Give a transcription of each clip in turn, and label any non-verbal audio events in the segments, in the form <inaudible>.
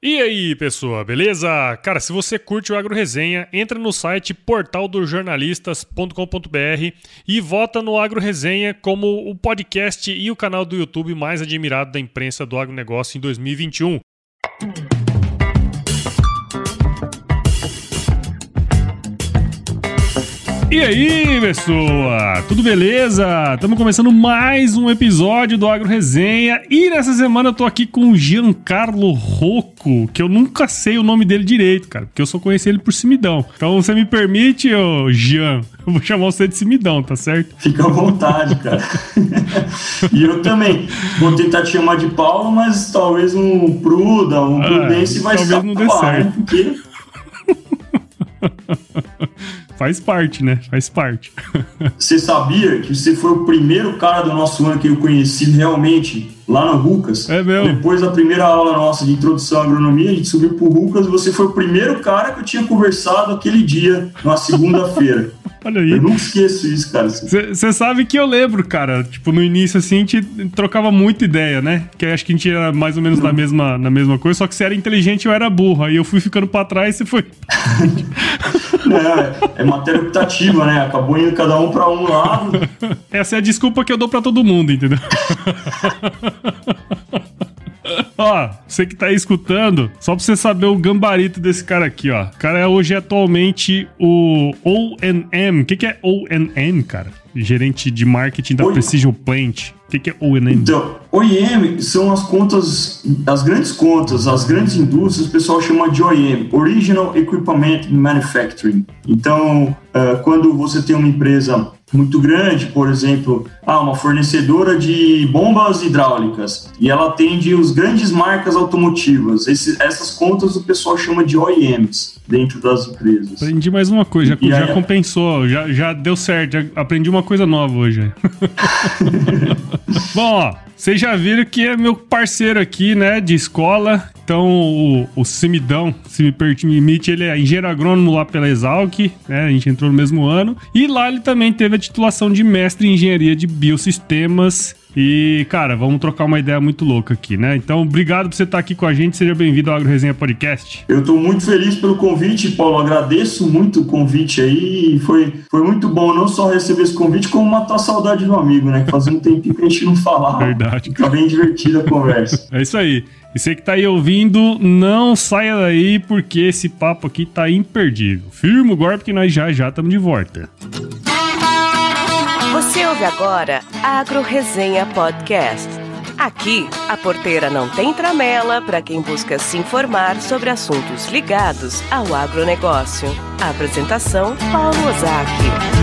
E aí, pessoal, beleza? Cara, se você curte o Agro Resenha, entra no site portaldosjornalistas.com.br e vota no Agro Resenha como o podcast e o canal do YouTube mais admirado da imprensa do agronegócio em 2021. E aí, pessoa? Tudo beleza? Estamos começando mais um episódio do Agro Resenha e nessa semana eu tô aqui com o Giancarlo Rocco, que eu nunca sei o nome dele direito, cara, porque eu só conheci ele por Simidão. Então você me permite, ô Gian, eu vou chamar você de Simidão, tá certo? Fica à vontade, cara. <laughs> e eu também vou tentar te chamar de Paulo, mas talvez um Pruda, um ah, Prudence vai talvez não dê certo. Né? Porque... <laughs> Faz parte, né? Faz parte. <laughs> Você sabia que você foi o primeiro cara do nosso ano que eu conheci realmente lá no Rucas? É mesmo? Depois da primeira aula nossa de introdução à agronomia, a gente subiu pro Rucas e você foi o primeiro cara que eu tinha conversado aquele dia, na segunda-feira. <laughs> Olha aí. Eu nunca esqueço isso, cara. Você sabe que eu lembro, cara. Tipo, no início, assim, a gente trocava muita ideia, né? Que acho que a gente era mais ou menos na mesma, na mesma coisa, só que você era inteligente eu era burro. Aí eu fui ficando pra trás e você foi. <laughs> é, é matéria optativa, né? Acabou indo cada um pra um lado. <laughs> Essa é a desculpa que eu dou pra todo mundo, entendeu? <laughs> <laughs> ó, você que tá aí escutando, só pra você saber o gambarito desse cara aqui, ó. O cara é hoje atualmente o ONM. O que, que é ONM, cara? Gerente de marketing da Precision Plant. O que, que é OEM? Então, OEM são as contas, as grandes contas, as grandes indústrias, o pessoal chama de OEM, Original Equipment Manufacturing. Então, uh, quando você tem uma empresa muito grande, por exemplo, ah, uma fornecedora de bombas hidráulicas e ela atende os grandes marcas automotivas. Esse, essas contas o pessoal chama de OEMs dentro das empresas. Aprendi mais uma coisa, já, já aí, compensou, já, já deu certo, já aprendi uma coisa nova hoje. <laughs> Bom, ó, vocês já viram que é meu parceiro aqui, né, de escola. Então, o, o Simidão, se me permite, ele é engenheiro agrônomo lá pela Exalc, né? A gente entrou no mesmo ano. E lá ele também teve titulação de mestre em engenharia de biosistemas e, cara, vamos trocar uma ideia muito louca aqui, né? Então, obrigado por você estar aqui com a gente. Seja bem-vindo ao Agro Resenha Podcast. Eu estou muito feliz pelo convite, Paulo. Agradeço muito o convite aí. Foi, foi muito bom não só receber esse convite, como matar a saudade do amigo, né? Que fazia um tempinho que a gente não falava. Verdade. Fica bem divertida a conversa. é isso aí. E você que tá aí ouvindo, não saia daí, porque esse papo aqui tá imperdível. Firma o golpe que nós já já estamos de volta. Você ouve agora Agro Resenha Podcast. Aqui, a porteira não tem tramela para quem busca se informar sobre assuntos ligados ao agronegócio. apresentação: Paulo Ozaki.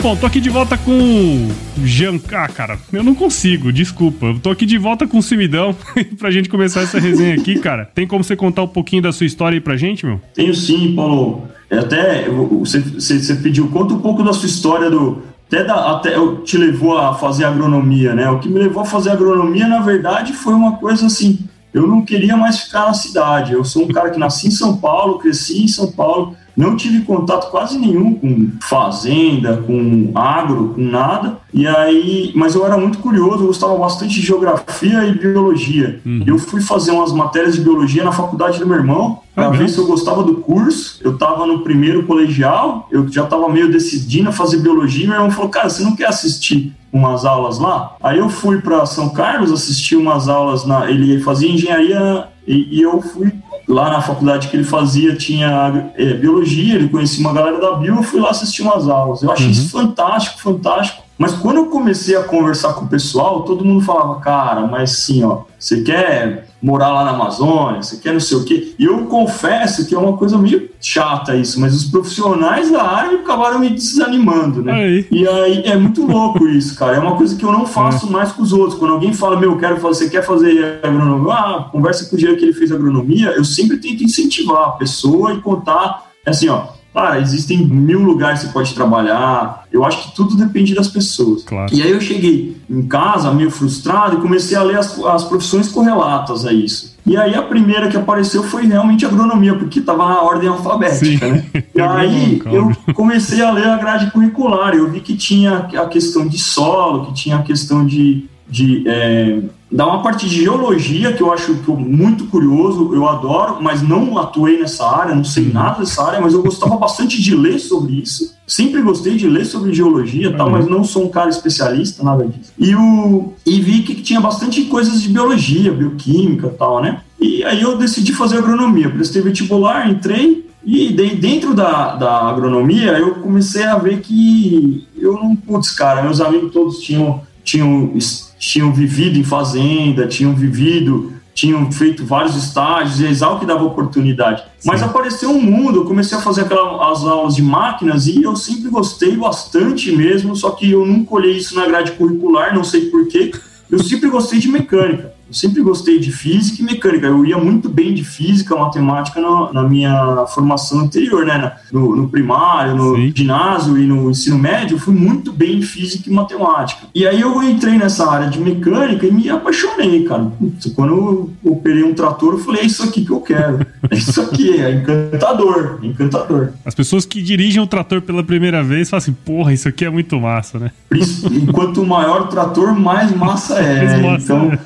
Bom, tô aqui de volta com Jean. Ah, cara, eu não consigo, desculpa. Eu tô aqui de volta com o Simidão <laughs> pra gente começar essa resenha aqui, cara. Tem como você contar um pouquinho da sua história aí pra gente, meu? Tenho sim, Paulo. É até você, você, pediu, conta um pouco da sua história do, até, da, até te levou a fazer agronomia, né? O que me levou a fazer agronomia, na verdade, foi uma coisa assim. Eu não queria mais ficar na cidade. Eu sou um cara que nasci em São Paulo, cresci em São Paulo, não tive contato quase nenhum com fazenda, com agro, com nada. E aí, mas eu era muito curioso, eu gostava bastante de geografia e biologia. Uhum. Eu fui fazer umas matérias de biologia na faculdade do meu irmão para uhum. ver se eu gostava do curso. Eu estava no primeiro colegial, eu já estava meio decidindo a fazer biologia. Meu irmão falou: "Cara, você não quer assistir umas aulas lá?" Aí eu fui para São Carlos assistir umas aulas na ele fazia engenharia e, e eu fui lá na faculdade que ele fazia tinha é, biologia, ele conhecia uma galera da bio, eu fui lá assistir umas aulas. Eu achei uhum. isso fantástico, fantástico. Mas quando eu comecei a conversar com o pessoal, todo mundo falava, cara, mas sim, ó, você quer morar lá na Amazônia, você quer não sei o quê. E eu confesso que é uma coisa meio chata isso, mas os profissionais da área acabaram me desanimando, né? Aí. E aí é muito louco <laughs> isso, cara. É uma coisa que eu não faço é. mais com os outros. Quando alguém fala, meu, eu quero fazer, você quer fazer agronomia? Ah, conversa com o dia que ele fez agronomia, eu sempre tento incentivar a pessoa e contar, assim, ó, Cara, existem mil lugares que você pode trabalhar. Eu acho que tudo depende das pessoas. Claro. E aí eu cheguei em casa meio frustrado e comecei a ler as, as profissões correlatas a isso. E aí a primeira que apareceu foi realmente agronomia, porque estava na ordem alfabética, Sim. né? <laughs> E aí eu comecei a ler a grade curricular, eu vi que tinha a questão de solo, que tinha a questão de, de é, dar uma parte de geologia, que eu acho que eu, muito curioso, eu adoro, mas não atuei nessa área, não sei nada dessa área, mas eu gostava bastante de ler sobre isso. Sempre gostei de ler sobre geologia, tal, Uhum. mas não sou um cara especialista, nada disso. E, o, e vi que tinha bastante coisas de biologia, bioquímica tal, né? E aí eu decidi fazer agronomia. Prestei vestibular, entrei, e dentro da, da agronomia, eu comecei a ver que eu não, putz, cara, meus amigos todos tinham, tinham, tinham vivido em fazenda, tinham vivido, tinham feito vários estágios, e a Exalc dava oportunidade. Mas apareceu um mundo, eu comecei a fazer aquelas as aulas de máquinas e eu sempre gostei bastante mesmo, só que eu nunca olhei isso na grade curricular, não sei porquê. Eu sempre gostei de mecânica. Eu sempre gostei de física e mecânica. Eu ia muito bem de física, matemática na, na minha formação anterior, né? No, no primário, no Sim. ginásio e no ensino médio, eu fui muito bem em física e matemática. E aí eu entrei nessa área de mecânica e me apaixonei, cara. Putz, Quando eu operei um trator, eu falei, é isso aqui que eu quero. É isso aqui, é encantador, é encantador. As pessoas que dirigem o trator pela primeira vez falam assim, porra, isso aqui é muito massa, né? Princi- E quanto maior o trator, mais massa <laughs> é. Mais massa então, é.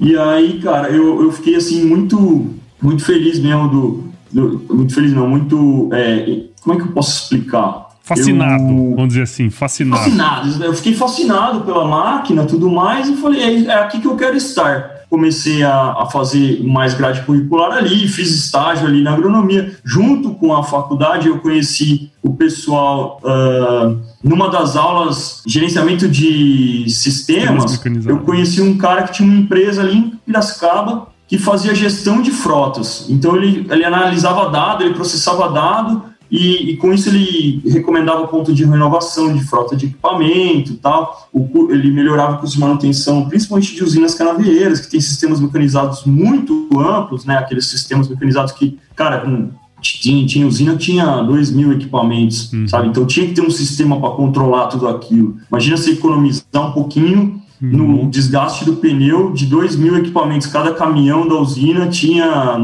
E aí, cara, eu, eu fiquei assim muito, muito feliz mesmo do, do- muito feliz não, muito, é, como é que eu posso explicar? Fascinado, Eu- vamos dizer assim, fascinado. fascinado. Eu fiquei fascinado pela máquina, tudo mais, e falei, é, é aqui que eu quero estar. Comecei a, a fazer mais grade curricular ali, fiz estágio ali na agronomia. Junto com a faculdade, eu conheci o pessoal ah, numa das aulas gerenciamento de Sistemas. Eu conheci um cara que tinha uma empresa ali em Piracicaba que fazia gestão de frotas. Então ele, ele analisava dado, ele processava dado e, e com isso ele recomendava ponto de renovação de frota de equipamento tal. O, ele melhorava o custo de manutenção, principalmente de usinas canavieiras, que tem sistemas mecanizados muito amplos, né? Aqueles sistemas mecanizados que, cara, com tinha, tinha usina tinha 2 mil equipamentos, Uhum. sabe? Então tinha que ter um sistema para controlar tudo aquilo. Imagina você economizar um pouquinho no desgaste do pneu de 2 mil equipamentos. Cada caminhão da usina tinha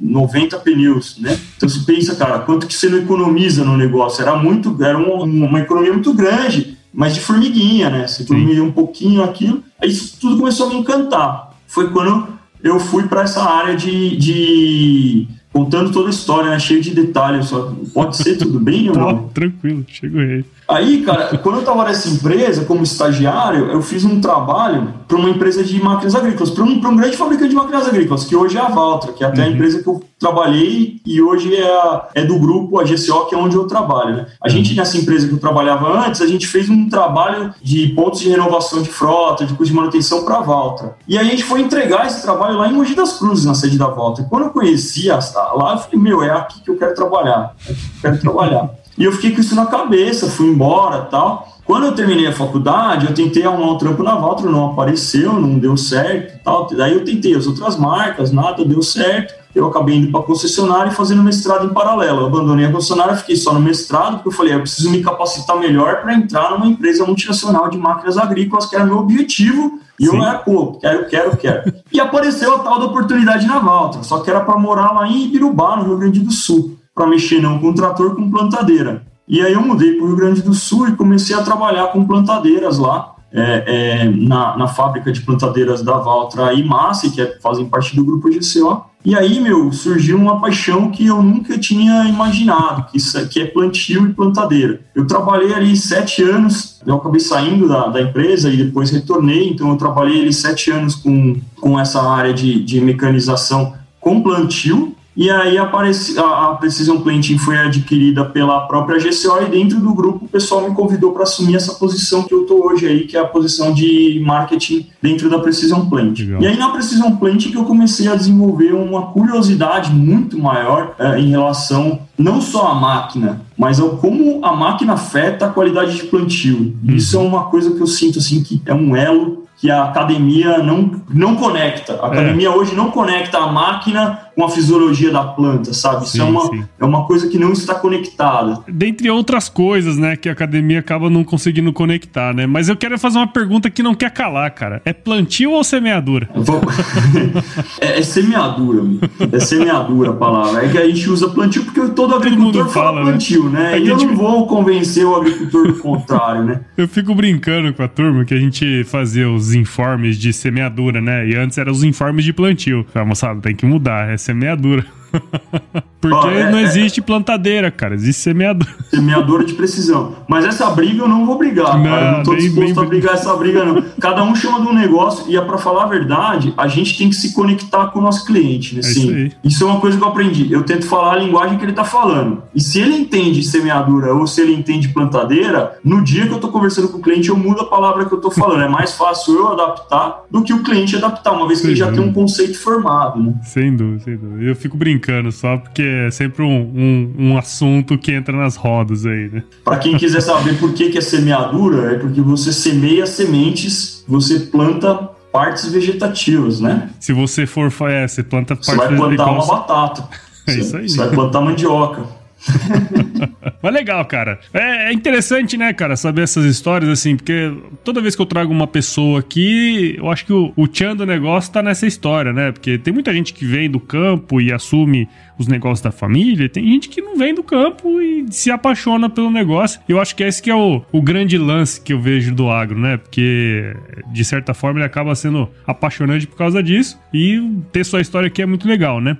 90 pneus, né? Então você pensa, cara, quanto que você não economiza no negócio? Era muito, era uma, uma economia muito grande, mas de formiguinha, né? Você economia um pouquinho aquilo. Aí isso tudo começou a me encantar. Foi quando eu fui para essa área de, de contando toda a história, né? Cheio de detalhes. Só pode ser tudo bem ou não? <laughs> tranquilo, chegou aí. Aí, cara, quando eu estava nessa empresa, como estagiário, eu fiz um trabalho para uma empresa de máquinas agrícolas, para um, pra um grande fabricante de máquinas agrícolas, que hoje é a Valtra, que é até a empresa que eu trabalhei e hoje é, a- é do grupo, a GCO, que é onde eu trabalho. Né? A gente, nessa empresa que eu trabalhava antes, a gente fez um trabalho de pontos de renovação de frota, de custo de manutenção para a Valtra. E aí a gente foi entregar esse trabalho lá em Mogi das Cruzes, na sede da Valtra. E quando eu conheci a, lá, eu falei, meu, é aqui que eu quero trabalhar, é aqui que eu quero trabalhar. E eu fiquei com isso na cabeça, fui embora tal. Quando eu terminei a faculdade, eu tentei arrumar um trampo na não apareceu, não deu certo tal. Daí eu tentei as outras marcas, nada deu certo. Eu acabei indo para concessionária e fazendo mestrado em paralelo. Eu abandonei a concessionária, fiquei só no mestrado, porque eu falei, eu preciso me capacitar melhor para entrar numa empresa multinacional de máquinas agrícolas, que era meu objetivo. E eu Sim. era, pô, quero, quero, quero. E apareceu a tal da oportunidade na Valtra, só que era para morar lá em Ibirubá, no Rio Grande do Sul para mexer não com trator, com plantadeira. E aí eu mudei para o Rio Grande do Sul e comecei a trabalhar com plantadeiras lá, é, é, na, na fábrica de plantadeiras da Valtra e Massi, que é- fazem parte do grupo GCO. E aí, meu, surgiu uma paixão que eu nunca tinha imaginado, que, isso é, que é plantio e plantadeira. Eu trabalhei ali sete anos, eu acabei saindo da, da empresa e depois retornei, então eu trabalhei ali sete anos com, com essa área de, de mecanização com plantio, e aí apareci, a, a Precision Planting foi adquirida pela própria GCO e dentro do grupo o pessoal me convidou para assumir essa posição que eu estou hoje aí, que é a posição de marketing dentro da Precision Plant. Legal. E aí na Precision Plant que eu comecei a desenvolver uma curiosidade muito maior eh, em relação não só à máquina, mas é como a máquina afeta a qualidade de plantio. Uhum. Isso é uma coisa que eu sinto assim que é um elo que a academia não, não conecta. A academia é. hoje não conecta a máquina com a fisiologia da planta, sabe? Isso é, uma, é uma coisa que não está conectada. Dentre outras coisas, né, que a academia acaba não conseguindo conectar, né? Mas eu quero fazer uma pergunta que não quer calar, cara. É plantio ou semeadura? <laughs> é, é, semeadura, é semeadura a palavra. É que a gente usa plantio porque todo agricultor todo fala, fala, né? plantio, né? Né? E eu não vou convencer o agricultor do contrário, né? <laughs> Eu fico brincando com a turma que a gente fazia os informes de semeadura, né? E antes eram os informes de plantio. Falei, moçada, tem que mudar, é semeadura. <laughs> Porque é, não é. existe plantadeira, cara. Existe semeadora. <laughs> Semeadora de precisão. Mas essa briga eu não vou brigar, não, cara. Eu não tô bem, disposto bem, a brigar essa briga, não. Cada um chama de um negócio e, é para falar a verdade, a gente tem que se conectar com o nosso cliente, né? É Sim. Isso, isso, é uma coisa que eu aprendi. Eu tento falar a linguagem que ele tá falando. E se ele entende semeadura ou se ele entende plantadeira, no dia que eu tô conversando com o cliente, eu mudo a palavra que eu tô falando. É mais fácil eu adaptar do que o cliente adaptar, uma vez que ele já tem um conceito formado, né? Sem dúvida, sem dúvida. Eu fico brincando só porque é sempre um, um, um, assunto que entra nas rodas aí, né? Para quem quiser saber por que, que é semeadura, é porque você semeia sementes, você planta partes vegetativas, né? Se você for, é, você planta Você vai plantar uma batata. <laughs> É isso aí. Você vai plantar mandioca. <laughs> Mas legal, cara. É, é, interessante, né, cara, saber essas histórias, assim, porque toda vez que eu trago uma pessoa aqui, eu acho que o, o tchan do negócio tá nessa história, né? Porque tem muita gente que vem do campo e assume os negócios da família, tem gente que não vem do campo e se apaixona pelo negócio. Eu acho que esse que é o, o grande lance que eu vejo do agro, né? Porque, de certa forma, ele acaba sendo apaixonante por causa disso e ter sua história aqui é muito legal, né?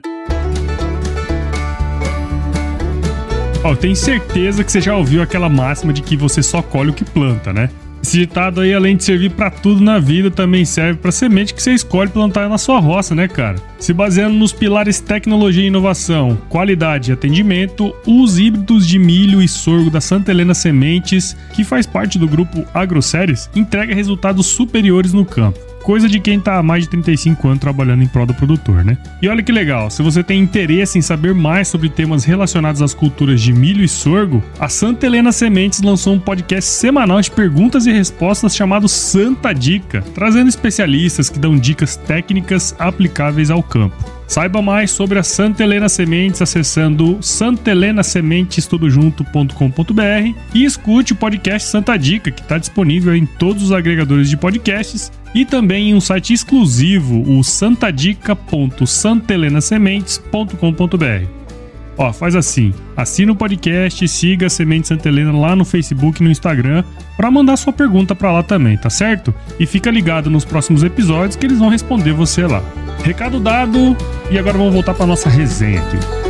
Ó, tenho certeza que você já ouviu aquela máxima de que você só colhe o que planta, né? Esse ditado aí, além de servir para tudo na vida, também serve para semente que você escolhe plantar na sua roça, né, cara? Se baseando nos pilares tecnologia e inovação, qualidade e atendimento, os híbridos de milho e sorgo da Santa Helena Sementes, que faz parte do grupo AgroSéries, entrega resultados superiores no campo coisa de quem tá há mais de 35 anos trabalhando em prol do produtor, né? E olha que legal, se você tem interesse em saber mais sobre temas relacionados às culturas de milho e sorgo, a Santa Helena Sementes lançou um podcast semanal de perguntas e respostas chamado Santa Dica, trazendo especialistas que dão dicas técnicas aplicáveis ao campo. Saiba mais sobre a Santa Helena Sementes acessando santelenasementestudojunto.com.br e escute o podcast Santa Dica, que está disponível em todos os agregadores de podcasts e também em um site exclusivo, o santadica.santelenasementes.com.br. Ó, faz assim, assina o podcast, siga a Semente Santa Helena lá no Facebook e no Instagram para mandar sua pergunta para lá também, tá certo? E fica ligado nos próximos episódios que eles vão responder você lá. Recado dado, e agora vamos voltar para nossa resenha aqui.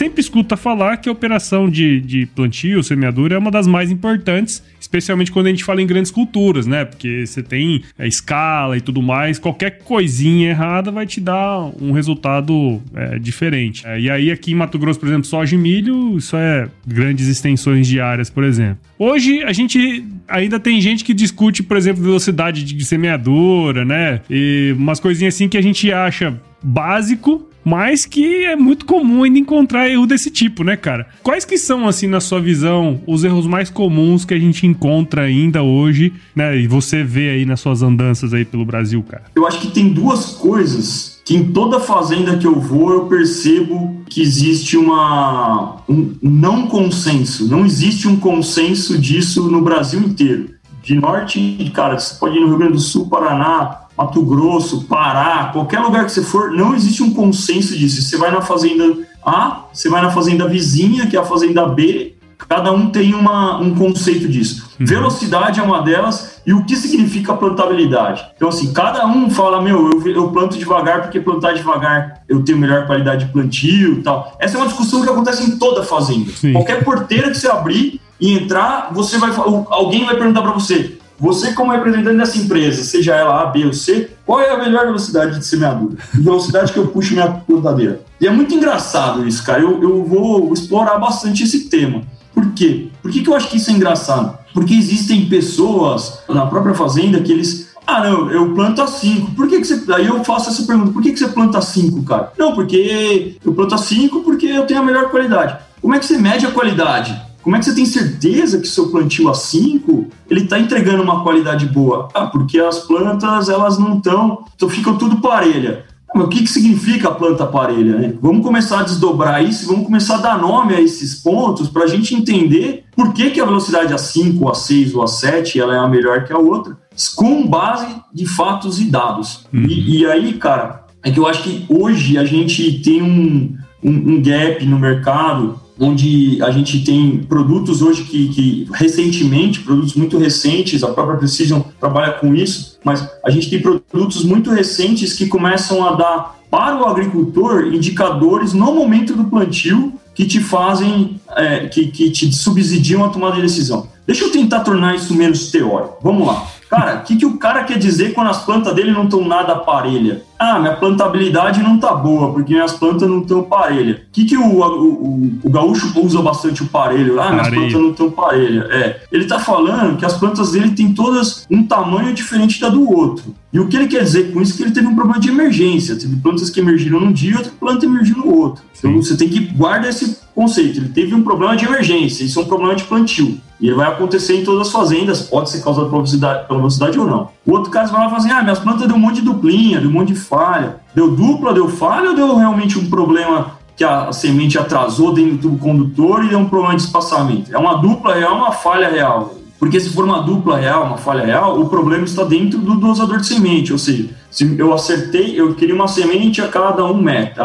Sempre escuta falar que a operação de, de plantio, semeadura, é uma das mais importantes, especialmente quando a gente fala em grandes culturas, né? Porque você tem a escala e tudo mais, qualquer coisinha errada vai te dar um resultado é, diferente. É, e aí, aqui em Mato Grosso, por exemplo, soja e milho, isso é grandes extensões de áreas, por exemplo. Hoje, a gente ainda tem gente que discute, por exemplo, velocidade de semeadura, né? E umas coisinhas assim que a gente acha básico, mas que é muito comum ainda encontrar erro desse tipo, né, cara? Quais que são, assim, na sua visão, os erros mais comuns que a gente encontra ainda hoje, né? E você vê aí nas suas andanças aí pelo Brasil, cara? Eu acho que tem duas coisas que em toda fazenda que eu vou eu percebo que existe uma um não consenso, não existe um consenso disso no Brasil inteiro. De norte, cara, você pode ir no Rio Grande do Sul, Paraná, Mato Grosso, Pará, qualquer lugar que você for, não existe um consenso disso. Você vai na fazenda A, você vai na fazenda vizinha, que é a fazenda B, cada um tem uma, um conceito disso. Uhum. Velocidade é uma delas e o que significa plantabilidade. Então, assim, cada um fala, meu, eu, eu planto devagar porque plantar devagar eu tenho melhor qualidade de plantio e tal. Essa é uma discussão que acontece em toda fazenda. Sim. Qualquer porteira que você abrir e entrar, você vai alguém vai perguntar para você, você, como representante dessa empresa, seja ela A, B ou C, qual é a melhor velocidade de semeadura? Velocidade que eu puxo minha plantadeira. E é muito engraçado isso, cara. Eu, eu vou explorar bastante esse tema. Por quê? Por que, que eu acho que isso é engraçado? Porque existem pessoas na própria fazenda que eles ah, não, eu planto a 5. Por que, que você. Aí eu faço essa pergunta: por que, que você planta 5, cara? Não, porque eu planto a 5 porque eu tenho a melhor qualidade. Como é que você mede a qualidade? Como é que você tem certeza que seu plantio a 5 ele está entregando uma qualidade boa? Ah, porque as plantas elas não estão, então ficam tudo parelha. Ah, mas o que, que significa a planta parelha? Né? Vamos começar a desdobrar isso, vamos começar a dar nome a esses pontos para a gente entender por que, que a velocidade a 5, a 6 ou a 7 ela é a melhor que a outra, com base de fatos e dados. Uhum. E, e aí, cara, é que eu acho que hoje a gente tem um, um, um gap no mercado onde a gente tem produtos hoje que, que, recentemente, produtos muito recentes, a própria Precision trabalha com isso, mas a gente tem produtos muito recentes que começam a dar para o agricultor indicadores no momento do plantio que te fazem, é, que, que te subsidiam a tomada de decisão. Deixa eu tentar tornar isso menos teórico. Vamos lá. Cara, o que, que o cara quer dizer quando as plantas dele não estão nada parelha? Ah, minha plantabilidade não tá boa, porque minhas plantas não estão parelha. O que, que o, o, o, gaúcho usa bastante o parelho? Ah, minhas plantas não estão parelha. É, ele tá falando que as plantas dele têm todas um tamanho diferente da do outro. E o que ele quer dizer com isso é que ele teve um problema de emergência. Teve plantas que emergiram num dia e outra planta emergiu no outro. Então você tem que guardar esse conceito. Ele teve um problema de emergência, isso é um problema de plantio. E ele vai acontecer em todas as fazendas, pode ser causado pela velocidade, pela velocidade ou não. O outro caso vai lá e assim: ah, minhas plantas deu um monte de duplinha, deu um monte de falha. Deu dupla, deu falha ou deu realmente um problema que a semente atrasou dentro do tubo condutor e deu um problema de espaçamento? É uma dupla real, uma falha real. Porque se for uma dupla real, uma falha real, o problema está dentro do dosador de semente. Ou seja, se eu acertei, eu queria uma semente a cada um metro.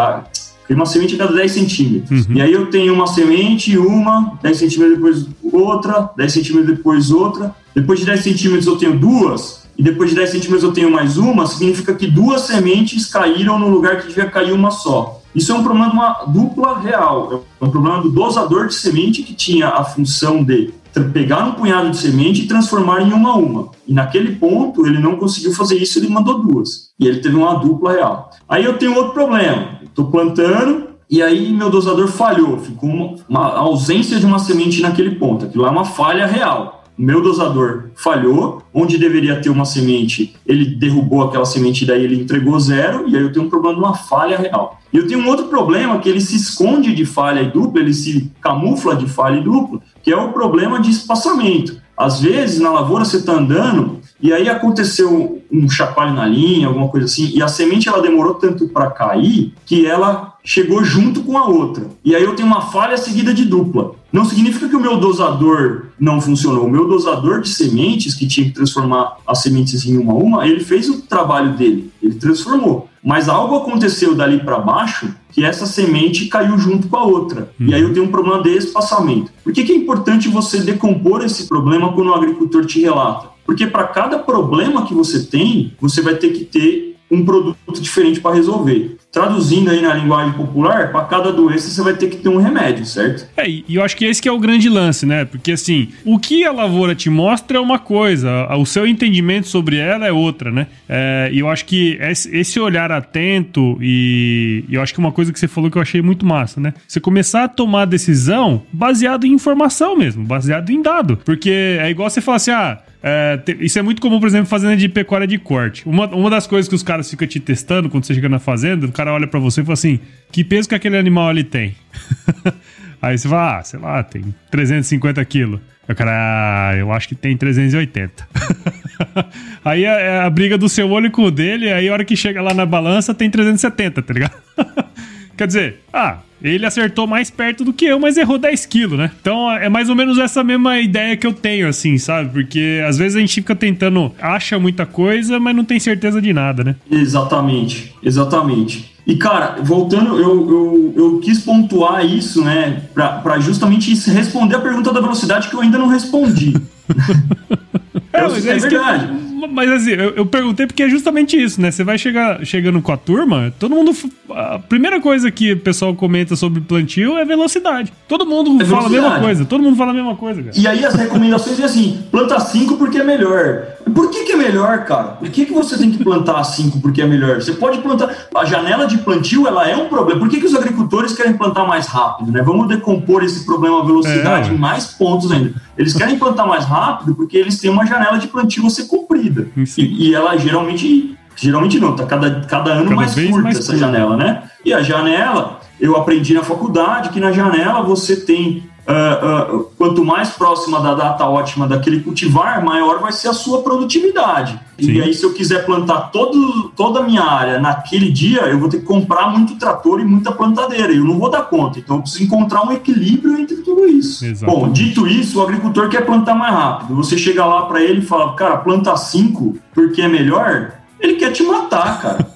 Uma semente a cada 10 centímetros. Uhum. E aí eu tenho uma semente, uma, 10 centímetros depois outra, 10 centímetros depois outra. Depois de 10 centímetros eu tenho duas, e depois de 10 centímetros eu tenho mais uma, significa que duas sementes caíram no lugar que devia cair uma só. Isso é um problema de uma dupla real, é um problema do dosador de semente que tinha a função de pegar um punhado de semente e transformar em uma a uma. E naquele ponto ele não conseguiu fazer isso, ele mandou duas. E ele teve uma dupla real. Aí eu tenho outro problema. Estou plantando e aí meu dosador falhou, ficou uma, uma ausência de uma semente naquele ponto. Aquilo é uma falha real meu dosador falhou, onde deveria ter uma semente, ele derrubou aquela semente, daí ele entregou zero, e aí eu tenho um problema de uma falha real. E eu tenho um outro problema que ele se esconde de falha e dupla, ele se camufla de falha e dupla, que é o problema de espaçamento. Às vezes, na lavoura, você está andando e aí aconteceu um chacoalho na linha, alguma coisa assim, e a semente ela demorou tanto para cair que ela chegou junto com a outra. E aí eu tenho uma falha seguida de dupla. Não significa que o meu dosador não funcionou. O meu dosador de sementes, que tinha que transformar as sementes em uma a uma, ele fez o trabalho dele, ele transformou. Mas algo aconteceu dali para baixo que essa semente caiu junto com a outra. E aí eu tenho um problema de espaçamento. Por que, que é importante você decompor esse problema quando o agricultor te relata? Porque para cada problema que você tem, você vai ter que ter um produto diferente para resolver. Traduzindo aí na linguagem popular, para cada doença você vai ter que ter um remédio, certo? É, e eu acho que esse que é o grande lance, né? Porque assim, o que a lavoura te mostra é uma coisa, o seu entendimento sobre ela é outra, né? É, e eu acho que esse olhar atento e, eu acho que uma coisa que você falou que eu achei muito massa, né? Você começar a tomar decisão baseado em informação mesmo, baseado em dado. Porque é igual você falar assim, ah, é, isso é muito comum, por exemplo, fazenda de pecuária de corte. Uma, uma das coisas que os caras ficam te testando quando você chega na fazenda, o cara olha para você e fala assim: que peso que aquele animal ali tem? <laughs> Aí você fala, ah, sei lá, tem 350 quilos. Aí o cara, ah, eu acho que tem 380. <laughs> aí é, é a briga do seu olho com o dele, aí a hora que chega lá na balança tem 370, tá ligado? <laughs> Quer dizer, ah, ele acertou mais perto do que eu, mas errou 10 quilos, né? Então é mais ou menos essa mesma ideia que eu tenho, assim, sabe? Porque às vezes a gente fica tentando, acha muita coisa, mas não tem certeza de nada, né? Exatamente, exatamente. E, cara, voltando, eu, eu, eu quis pontuar isso, né, para justamente responder a pergunta da velocidade que eu ainda não respondi. <laughs> <laughs> é, mas é, é verdade. Eu, mas assim, eu, eu, perguntei porque é justamente isso, né? Você vai chegar chegando com a turma, todo mundo a primeira coisa que o pessoal comenta sobre plantio é velocidade. Todo mundo É fala a mesma velocidade. coisa. Todo mundo fala a mesma coisa, cara. E aí as recomendações é assim, planta 5 porque é melhor. Por que, que é melhor, cara? Por que, que você tem que plantar 5 porque é melhor? Você pode plantar. A janela de plantio ela é um problema. Por que, que os agricultores querem plantar mais rápido? Né? Vamos decompor esse problema velocidade É. em mais pontos ainda. Eles querem plantar mais rápido porque eles têm uma janela de plantio a ser cumprida. Isso. E, e ela geralmente. Geralmente não, tá cada, cada ano Cada mais curta mais essa curta. janela, né? E a janela, eu aprendi na faculdade que na janela você tem. Ah, quanto mais próxima da data ótima daquele cultivar, maior vai ser a sua produtividade. Sim. E aí, se eu quiser plantar todo, toda a minha área naquele dia, eu vou ter que comprar muito trator e muita plantadeira. E eu não vou dar conta. Então, eu preciso encontrar um equilíbrio entre tudo isso. Exatamente. Bom, dito isso, o agricultor quer plantar mais rápido. Você chega lá para ele e fala, cara, planta 5 porque é melhor. Ele quer te matar, cara.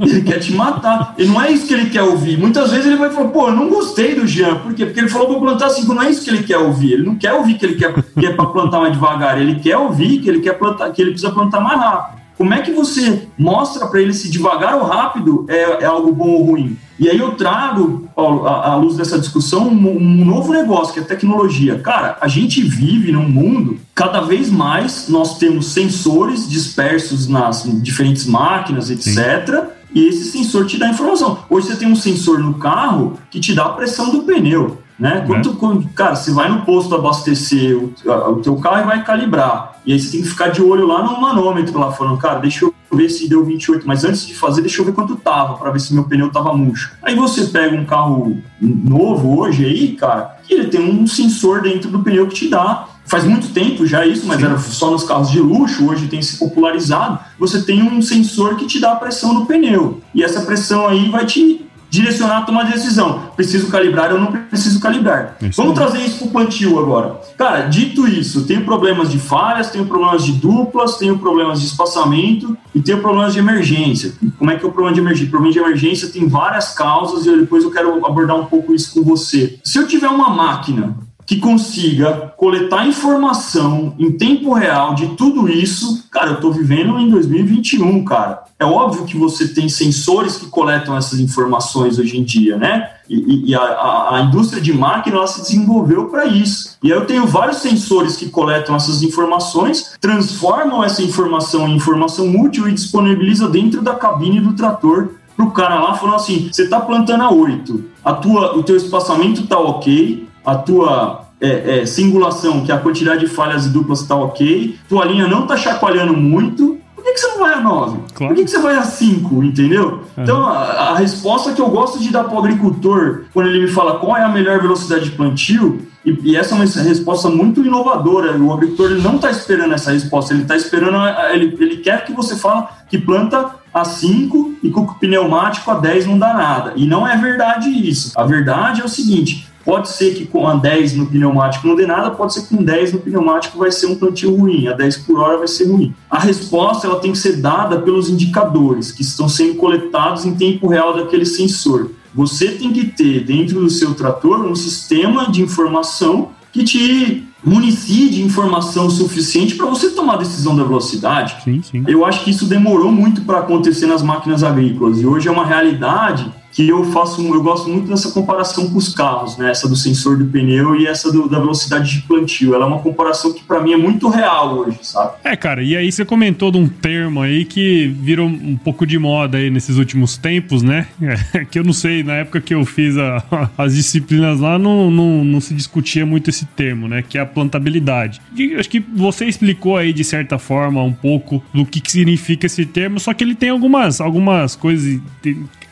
Ele quer te matar. E não é isso que ele quer ouvir. Muitas vezes ele vai falar, pô, eu não gostei do Jean. Por quê? Porque ele falou eu plantar 5. Não é isso que ele quer ouvir. Ele não quer ouvir que ele quer que é para plantar mais devagar. Ele quer ouvir que ele quer plantar, que ele precisa plantar mais rápido. Como é que você mostra para ele se devagar ou rápido é, é algo bom ou ruim? E aí eu trago, Paulo, à, luz dessa discussão, um, um novo negócio, que é tecnologia. Cara, a gente vive num mundo, cada vez mais nós temos sensores dispersos nas diferentes máquinas, etc. E esse sensor te dá informação. Hoje você tem um sensor no carro que te dá a pressão do pneu. Né? Quando, quando- cara, você vai no posto abastecer o, o teu carro e vai calibrar. E aí você tem que ficar de olho lá no manômetro, lá falando, cara, deixa eu ver se deu 28, mas antes de fazer, deixa eu ver quanto tava, para ver se meu pneu tava murcho. Aí você pega um carro novo hoje aí, cara, que ele tem um sensor dentro do pneu que te dá. Faz muito tempo já isso, mas era só nos carros de luxo, hoje tem se popularizado. Você tem um sensor que te dá a pressão do pneu. E essa pressão aí vai te direcionar a tomar decisão. Preciso calibrar ou não preciso calibrar. Isso Vamos aí. trazer isso para o plantio agora. Cara, dito isso, tenho problemas de falhas, tenho problemas de duplas, tenho problemas de espaçamento e tenho problemas de emergência. Como é que é o problema de emergência? O problema de emergência tem várias causas e depois eu quero abordar um pouco isso com você. Se eu tiver uma máquina que consiga coletar informação em tempo real de tudo isso, cara, eu tô vivendo em 2021, cara. É óbvio que você tem sensores que coletam essas informações hoje em dia, né? E, e- a, a- indústria de máquina ela se desenvolveu para isso. E aí eu tenho vários sensores que coletam essas informações, transformam essa informação em informação útil e disponibiliza dentro da cabine do trator pro cara lá falando assim: você tá plantando a 8, a tua, o teu espaçamento tá ok, a tua é, é, singulação, que é a quantidade de falhas e duplas tá ok, tua linha não tá chacoalhando muito. Por que, que você não vai a 9? Claro. Por que, que você vai a 5? Entendeu? Uhum. Então, a, a resposta que eu gosto de dar para o agricultor, quando ele me fala qual é a melhor velocidade de plantio, e, e essa é uma resposta muito inovadora, o agricultor ele não está esperando essa resposta, ele está esperando, a- ele, ele quer que você fale que planta a 5 e com o pneumático a 10 não dá nada. E não é verdade isso. A verdade é o seguinte: pode ser que com a 10 no pneumático não dê nada, pode ser que com 10 no pneumático vai ser um plantio ruim, a 10 por hora vai ser ruim. A resposta ela tem que ser dada pelos indicadores que estão sendo coletados em tempo real daquele sensor. Você tem que ter dentro do seu trator um sistema de informação que te municie de informação suficiente para você tomar a decisão da velocidade. Sim, sim. Eu acho que isso demorou muito para acontecer nas máquinas agrícolas e hoje é uma realidade que eu faço, eu gosto muito dessa comparação com os carros, né? Essa do sensor do pneu e essa do- da velocidade de plantio. Ela é uma comparação que para mim é muito real hoje, sabe? É, cara, e aí você comentou de um termo aí que virou um pouco de moda aí nesses últimos tempos, né? <laughs> que eu não sei, na época que eu fiz a- <laughs> as disciplinas lá, não, não, não se discutia muito esse termo, né? Que é a plantabilidade. E acho que você explicou aí, de certa forma, um pouco do que, que significa esse termo, só que ele tem algumas, algumas coisas,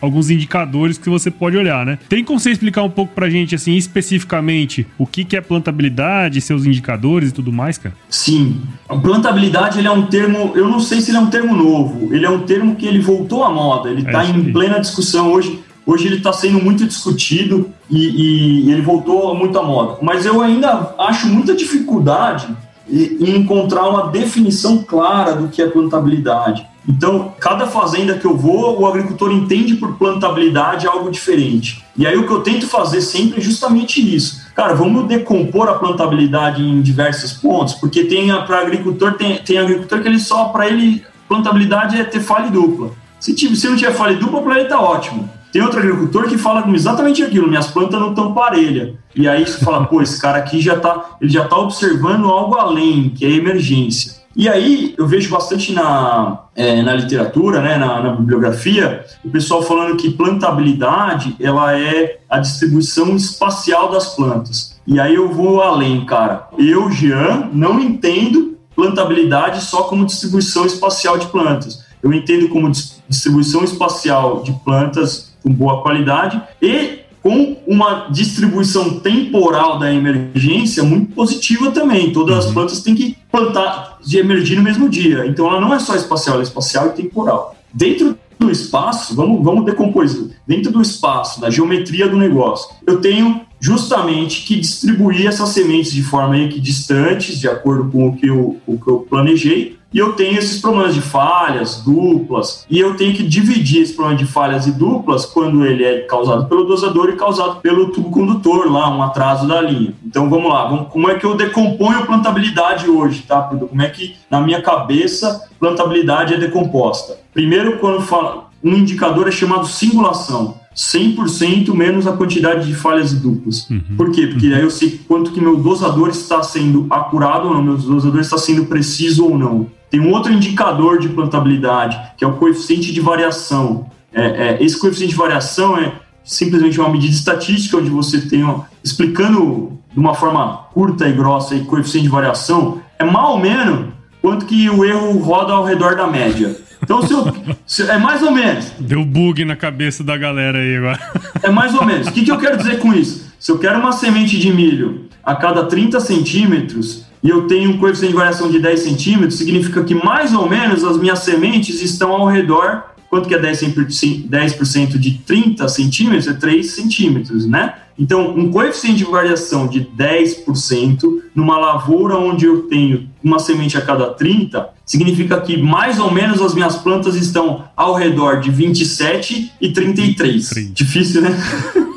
alguns indicadores que você pode olhar, né? Tem como você explicar um pouco pra gente, assim, especificamente, o que, que é plantabilidade, seus indicadores e tudo mais, cara? Sim. A plantabilidade ele é um termo, eu não sei se ele é um termo novo, ele é um termo que ele voltou à moda, ele está isso aí. em plena discussão hoje. Hoje ele está sendo muito discutido e, e ele voltou muito à moda. Mas eu ainda acho muita dificuldade em encontrar uma definição clara do que é plantabilidade. Então, cada fazenda que eu vou, o agricultor entende por plantabilidade algo diferente. E aí o que eu tento fazer sempre é justamente isso. Cara, vamos decompor a plantabilidade em diversos pontos, porque tem para agricultor tem, tem agricultor que ele só para ele plantabilidade é ter falha dupla. Se, tiver- se não tiver falha dupla, para ele tá ótimo. Tem outro agricultor que fala exatamente aquilo, minhas plantas não estão parelha. E aí você fala, pô, esse cara aqui já tá, ele já tá observando algo além, que é emergência. E aí eu vejo bastante na, é, na literatura, né, na, na, bibliografia, o pessoal falando que plantabilidade ela é a distribuição espacial das plantas. E aí eu vou além, cara. Eu, Jean, não entendo plantabilidade só como distribuição espacial de plantas. Eu entendo como distribuição espacial de plantas com boa qualidade e com uma distribuição temporal da emergência muito positiva também. Todas as uhum. plantas têm que plantar de emergir no mesmo dia. Então ela não é só espacial, ela é espacial e temporal. Dentro do espaço, vamos, vamos decompor isso. Dentro do espaço, da geometria do negócio, eu tenho justamente que distribuir essas sementes de forma equidistantes, de acordo com o que eu, o que eu planejei, e eu tenho esses problemas de falhas duplas, e eu tenho que dividir esse problema de falhas e duplas quando ele é causado pelo dosador e causado pelo tubo condutor, lá, um atraso da linha. Então vamos lá, vamos, como é que eu decomponho plantabilidade hoje, tá? Como é que na minha cabeça plantabilidade é decomposta? Primeiro, quando fala, um indicador é chamado singulação. 100% menos a quantidade de falhas e duplas. Uhum. Por quê? Porque uhum. aí eu sei quanto que meu dosador está sendo acurado ou não, meu dosador está sendo preciso ou não. Tem um outro indicador de plantabilidade, que é o coeficiente de variação. É, é, esse coeficiente de variação é simplesmente uma medida estatística onde você tem, ó, explicando de uma forma curta e grossa, o coeficiente de variação, é mal ou menos quanto que o erro roda ao redor da média. Então, se eu, <laughs> se, é mais ou menos. Deu bug na cabeça da galera aí agora. É mais ou menos. O que, que eu quero dizer com isso? Se eu quero uma semente de milho a cada 30 centímetros, e eu tenho um coeficiente de variação de 10 centímetros, significa que mais ou menos as minhas sementes estão ao redor. Quanto que é 10%, 10 de 30 centímetros? É 3 centímetros, né? Então, um coeficiente de variação de 10% numa lavoura onde eu tenho uma semente a cada 30, significa que mais ou menos as minhas plantas estão ao redor de 27 e 33. Difícil, né? <laughs>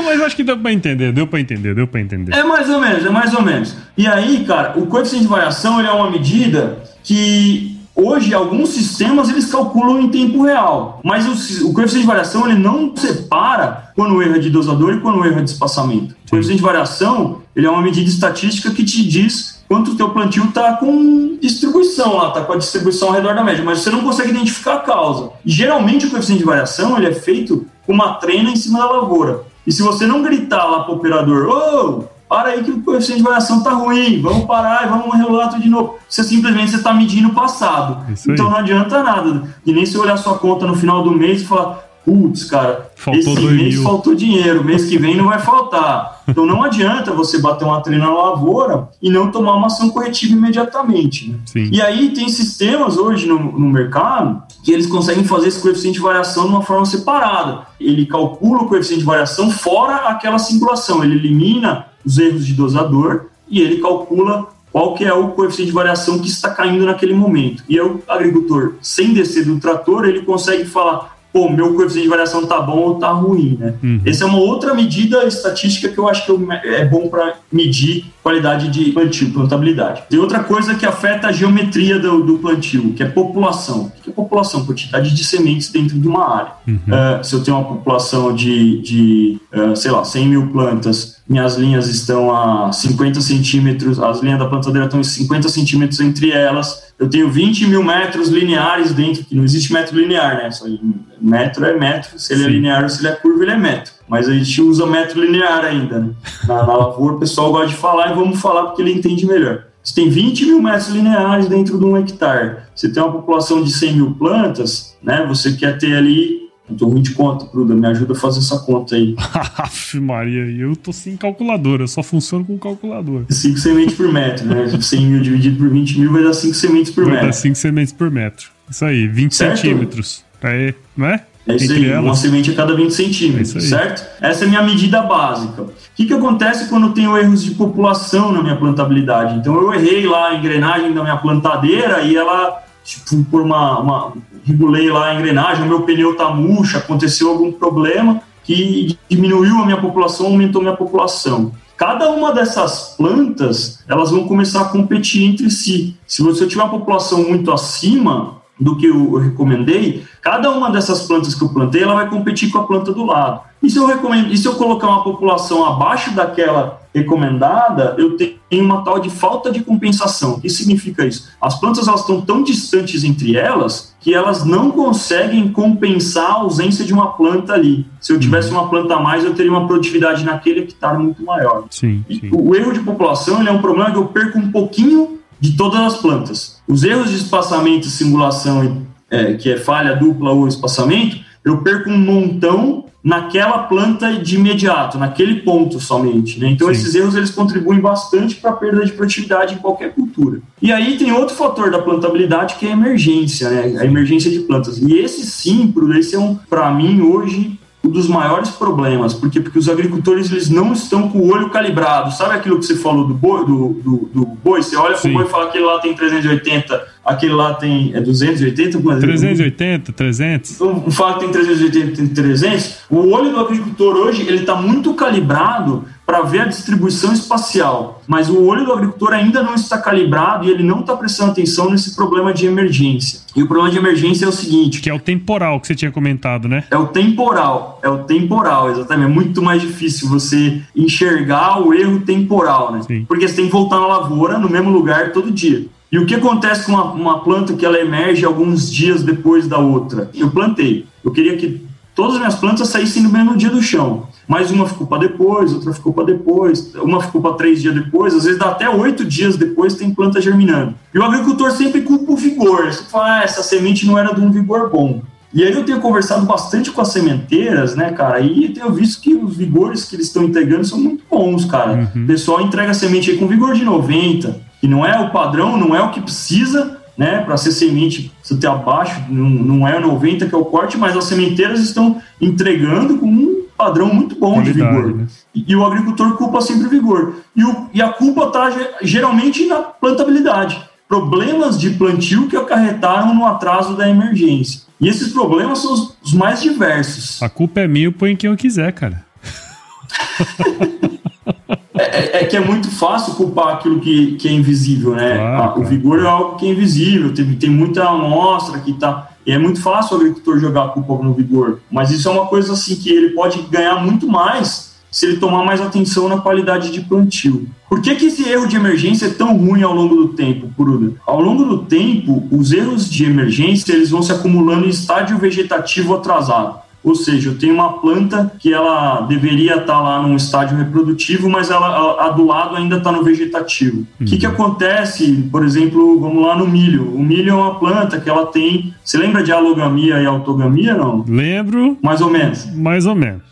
Não, mas acho que deu pra entender, deu pra entender, deu pra entender. É mais ou menos, é mais ou menos. E aí, cara, o coeficiente de variação ele é uma medida que hoje alguns sistemas eles calculam em tempo real, mas o, o coeficiente de variação ele não separa quando o erro é de dosador e quando o erro é de espaçamento. O coeficiente de variação ele é uma medida estatística que te diz quanto o teu plantio está com distribuição lá, está com a distribuição ao redor da média, mas você não consegue identificar a causa. E, geralmente o coeficiente de variação ele é feito com uma trena em cima da lavoura. E se você não gritar lá para o operador, ô, oh, para aí que o coeficiente de variação está ruim, vamos parar e vamos regular tudo de novo. Você simplesmente está medindo o passado. Então não adianta nada. E nem se olhar sua conta no final do mês e falar, putz, cara, Faltou esse mês mil. faltou dinheiro, mês que vem não vai faltar. Então não adianta você bater uma trena na lavoura e não tomar uma ação corretiva imediatamente. Né? E aí tem sistemas hoje no, no mercado que eles conseguem fazer esse coeficiente de variação de uma forma separada. Ele calcula o coeficiente de variação fora aquela simulação, ele elimina os erros de dosador e ele calcula qual que é o coeficiente de variação que está caindo naquele momento. E aí o agricultor, sem descer do trator, ele consegue falar, pô, meu coeficiente de variação tá bom ou tá ruim, né? Uhum. Essa é uma outra medida estatística que eu acho que é bom para medir qualidade de plantio, plantabilidade. Tem outra coisa que afeta a geometria do, do plantio, que é população. O que é população? Quantidade de sementes dentro de uma área. Uhum. Uh, se eu tenho uma população de, de uh, sei lá, 100 mil plantas, minhas linhas estão a 50 centímetros, as linhas da plantadeira estão em 50 centímetros entre elas, eu tenho 20 mil metros lineares dentro, que não existe metro linear, né? Só metro é metro, se ele é Sim. é linear ou se ele é curvo, ele é metro. Mas a gente usa metro linear ainda, né? Na, na lavoura o pessoal gosta de falar e vamos falar porque ele entende melhor. Você tem 20 mil metros lineares dentro de um hectare. Você tem uma população de 100 mil plantas, né? Você quer ter ali eu tô ruim de conta, Pruda, me ajuda a fazer essa conta aí. <laughs> Aff, Maria, eu tô sem calculadora, só funciona com calculadora. 5 sementes por metro, né? 100 mil dividido por 20 mil vai dar 5 sementes por vai metro. Vai dar 5 sementes por metro. Isso aí, 20 certo? centímetros. Aí, não é? É isso Entre aí, elas. uma semente a cada 20 centímetros, é certo? Essa é a minha medida básica. O que, que acontece quando eu tenho erros de população na minha plantabilidade? Então, eu errei lá a engrenagem da minha plantadeira e ela, tipo, por uma, uma regulei lá a engrenagem, o meu pneu tá murcho, aconteceu algum problema que diminuiu a minha população, aumentou a minha população. Cada uma dessas plantas, elas vão começar a competir entre si. Se você tiver uma população muito acima, do que eu recomendei, cada uma dessas plantas que eu plantei, ela vai competir com a planta do lado. E se eu, recomendo, e se eu colocar uma população abaixo daquela recomendada, eu tenho uma tal de falta de compensação. O que significa isso? As plantas elas estão tão distantes entre elas que elas não conseguem compensar a ausência de uma planta ali. Se eu tivesse uma planta a mais, eu teria uma produtividade naquele hectare muito maior. Sim, sim. O erro de população é um problema que eu perco um pouquinho de todas as plantas. Os erros de espaçamento, simulação, é, que é falha dupla ou espaçamento, eu perco um montão naquela planta de imediato, naquele ponto somente. Né? Então, Sim. esses erros eles contribuem bastante para a perda de produtividade em qualquer cultura. E aí tem outro fator da plantabilidade que é a emergência, né? a emergência de plantas. E esse sim, esse é um, para mim, hoje, um dos maiores problemas. Por quê? Porque os agricultores eles não estão com o olho calibrado. Sabe aquilo que você falou do boi? Do, do, do boi? Você olha para o boi e fala que aquele lá tem 380, aquele lá tem é 280? 380, 300. Então, fala que tem 380, tem 300. O olho do agricultor hoje ele está muito calibrado para ver a distribuição espacial, mas o olho do agricultor ainda não está calibrado e ele não está prestando atenção nesse problema de emergência. E o problema de emergência é o seguinte: que é o temporal que você tinha comentado, né? É o temporal, é o temporal, exatamente. É muito mais difícil você enxergar o erro temporal, né? Sim. Porque você tem que voltar na lavoura no mesmo lugar todo dia. E o que acontece com uma, uma planta que ela emerge alguns dias depois da outra? Eu plantei. Eu queria que todas as minhas plantas saíssem no mesmo dia do chão mas uma ficou para depois, outra ficou para depois, uma ficou para três dias depois, às vezes dá até oito dias depois tem planta germinando. E o agricultor sempre culpa o vigor, você fala, ah, essa semente não era de um vigor bom. E aí eu tenho conversado bastante com as sementeiras, né, cara, e tenho visto que os vigores que eles estão entregando são muito bons, cara. Uhum. O pessoal entrega a semente aí com vigor de 90, que não é o padrão, não é o que precisa, né, para ser semente, você ter abaixo, não, não é 90 que é o corte, mas as sementeiras estão entregando com um padrão muito bom Qualidade, de vigor. Né? E, e, o agricultor culpa sempre o vigor. E, o, e a culpa está geralmente na plantabilidade. Problemas de plantio que acarretaram no atraso da emergência. E esses problemas são os, os mais diversos. A culpa é minha, põe quem eu quiser, cara. <laughs> É, é, que é muito fácil culpar aquilo que, que é invisível, né? Claro, o vigor é algo que é invisível, tem, tem muita amostra que está e é muito fácil o agricultor jogar a culpa no vigor, mas isso é uma coisa assim que ele pode ganhar muito mais se ele tomar mais atenção na qualidade de plantio. Por que, que esse erro de emergência é tão ruim ao longo do tempo, Puruda? Ao longo do tempo, os erros de emergência eles vão se acumulando em estágio vegetativo atrasado. Ou seja, eu tenho uma planta que ela deveria estar lá num estágio reprodutivo, mas ela, a, a do lado ainda está no vegetativo. O uhum. que, que acontece, por exemplo, vamos lá no milho. O milho é uma planta que ela tem. Você lembra de alogamia e autogamia, não? Lembro. Mais ou menos. Mais ou menos.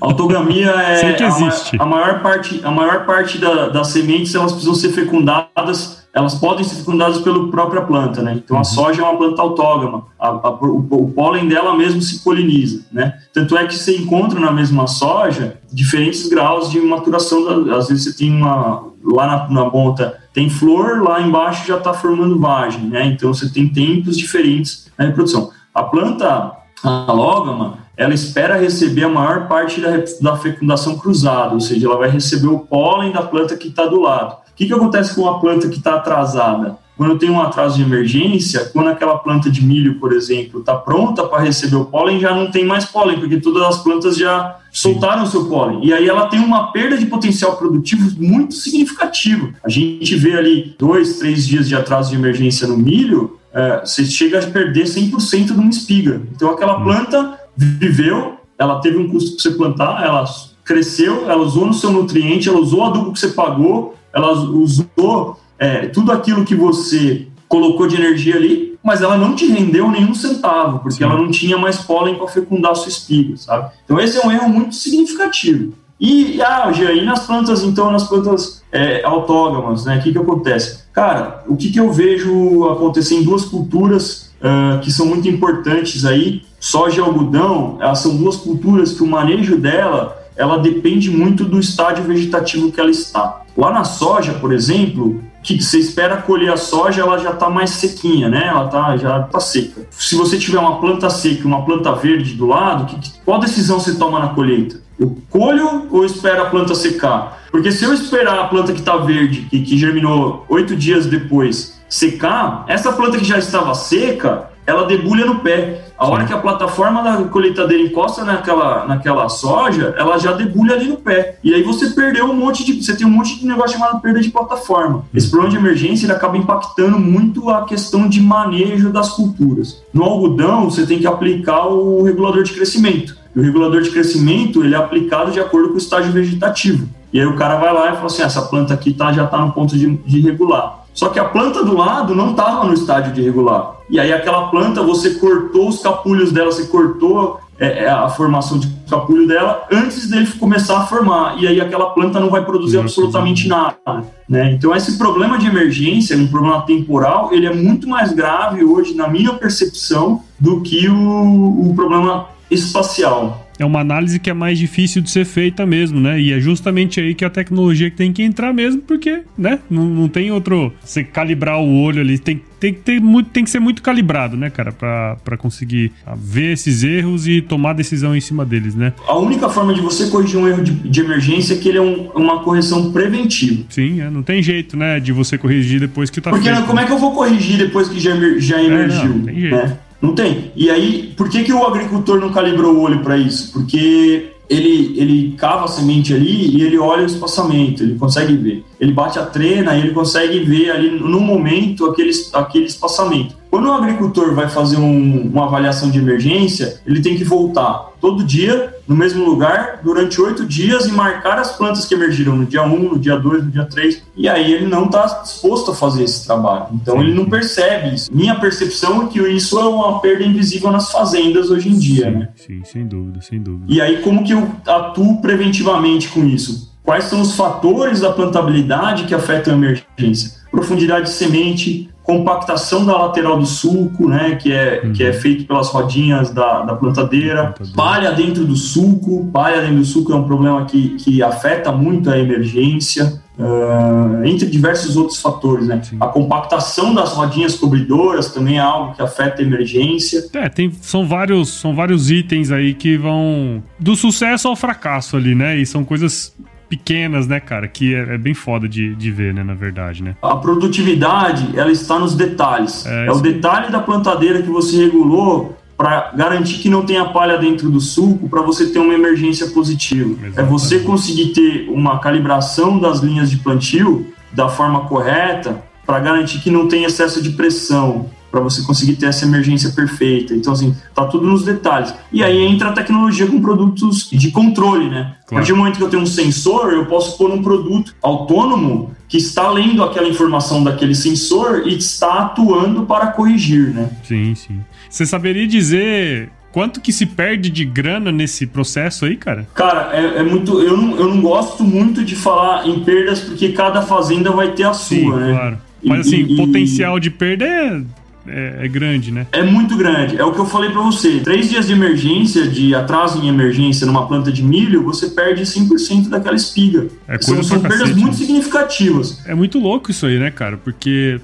Autogamia <laughs> é a, a, maior parte, a maior parte da, das sementes elas precisam ser fecundadas elas podem ser fecundadas pela própria planta, né? Então a uhum. soja é uma planta autógama, a, a, o, o, pólen dela mesmo se poliniza, né? Tanto é que você encontra na mesma soja diferentes graus de maturação. Da, às vezes você tem uma lá na, na ponta tem flor, lá embaixo já está formando vagem, né? Então você tem tempos diferentes na reprodução. A planta alógama ela espera receber a maior parte da, da fecundação cruzada, ou seja, ela vai receber o pólen da planta que está do lado. O que, que acontece com uma planta que está atrasada? Quando tem um atraso de emergência, quando aquela planta de milho, por exemplo, está pronta para receber o pólen, já não tem mais pólen, porque todas as plantas já soltaram o seu pólen. E aí ela tem uma perda de potencial produtivo muito significativa. A gente vê ali dois, três dias de atraso de emergência no milho, é, você chega a perder 100% de uma espiga. Então aquela hum. planta viveu, ela teve um custo para você plantar, ela cresceu, ela usou no seu nutriente, ela usou o adubo que você pagou, ela usou é, tudo aquilo que você colocou de energia ali, mas ela não te rendeu nenhum centavo, porque Sim. ela não tinha mais pólen para fecundar a sua espiga, sabe? Então esse é um erro muito significativo. E, ah, Jean, e nas plantas, então, nas plantas é, autógamas, né? O que que acontece? Cara, o que que eu vejo acontecer em duas culturas uh, que são muito importantes aí, soja e algodão, elas são duas culturas que o manejo dela ela depende muito do estágio vegetativo que ela está. Lá na soja, por exemplo, que você espera colher a soja, ela já está mais sequinha, né? Ela tá, já está seca. Se você tiver uma planta seca e uma planta verde do lado, que, qual decisão você toma na colheita? Eu colho ou espero a planta secar? Porque se eu esperar a planta que está verde, que germinou oito dias depois, secar, essa planta que já estava seca, ela debulha no pé. A hora que a plataforma da colheitadeira encosta naquela, naquela soja, ela já debulha ali no pé. E aí você perdeu um monte de. Você tem um monte de negócio chamado perda de plataforma. Esse problema de emergência ele acaba impactando muito a questão de manejo das culturas. No algodão, você tem que aplicar o regulador de crescimento. E o regulador de crescimento ele é aplicado de acordo com o estágio vegetativo. E aí o cara vai lá e fala assim: ah, essa planta aqui tá, já está no ponto de, de regular. Só que a planta do lado não estava no estágio de regular. E aí aquela planta, você cortou os capulhos dela, você cortou é, é, a formação de capulho dela antes dele começar a formar. E aí aquela planta não vai produzir não, absolutamente nada. Né? Então esse problema de emergência, um problema temporal, ele é muito mais grave hoje, na minha percepção, do que o, o problema espacial é uma análise que é mais difícil de ser feita mesmo, né? E é justamente aí que a tecnologia tem que entrar mesmo, porque, né? Não, não tem outro. Você calibrar o olho ali, tem, tem, que ter muito, tem que ser muito calibrado, né, cara? para conseguir ver esses erros e tomar decisão em cima deles, né? A única forma de você corrigir um erro de, de emergência é que ele é um, uma correção preventiva. Sim, é, não tem jeito, né, de você corrigir depois que tá Porque feito. como é que eu vou corrigir depois que já, já emergiu? É, não, tem jeito. Né? Não tem. E aí, por que, que o agricultor não calibrou o olho para isso? Porque ele, ele cava a semente ali e ele olha o espaçamento, ele consegue ver. Ele bate a trena e ele consegue ver ali no momento aquele, aquele espaçamento. Quando o agricultor vai fazer um, uma avaliação de emergência, ele tem que voltar todo dia no mesmo lugar durante oito dias e marcar as plantas que emergiram no dia 1, um, no dia 2, no dia 3. E aí ele não está disposto a fazer esse trabalho. Então ele não percebe isso. Minha percepção é que isso é uma perda invisível nas fazendas hoje em dia. Sim, né? sim sem dúvida, sem dúvida. E aí como que eu atuo preventivamente com isso? Quais são os fatores da plantabilidade que afetam a emergência? Profundidade de semente, compactação da lateral do sulco, né, que é, uhum. que é feito pelas rodinhas da, da plantadeira, palha dentro do sulco, palha dentro do sulco é um problema que, que afeta muito a emergência, uh, entre diversos outros fatores, né. A compactação das rodinhas cobridoras também é algo que afeta a emergência. É, tem, são, vários, são vários itens aí que vão do sucesso ao fracasso ali, né, e são coisas pequenas, né, cara? Que é, é, bem foda de, de ver, né, na verdade, né? A produtividade, ela está nos detalhes. É, é o detalhe da plantadeira que você regulou para garantir que não tenha palha dentro do suco, para você ter uma emergência positiva. Exatamente. É você conseguir ter uma calibração das linhas de plantio da forma correta para garantir que não tem excesso de pressão, para você conseguir ter essa emergência perfeita. Então, assim, tá tudo nos detalhes. E aí entra a tecnologia com produtos de controle, né? Claro. A partir do momento que eu tenho um sensor, eu posso pôr um produto autônomo que está lendo aquela informação daquele sensor e está atuando para corrigir, né? Sim, sim. Você saberia dizer quanto que se perde de grana nesse processo aí, cara? Cara, é, é, muito. Eu não, eu não gosto muito de falar em perdas porque cada fazenda vai ter a Sim, sua, né? Claro. Mas assim, e, potencial de perda é é, é, grande, né? É muito grande. É o que eu falei para você. Três dias de emergência, de atraso em emergência numa planta de milho, você perde 100% daquela espiga. É são, são perdas cacete, muito né? significativas. É muito louco isso aí, né, cara? Porque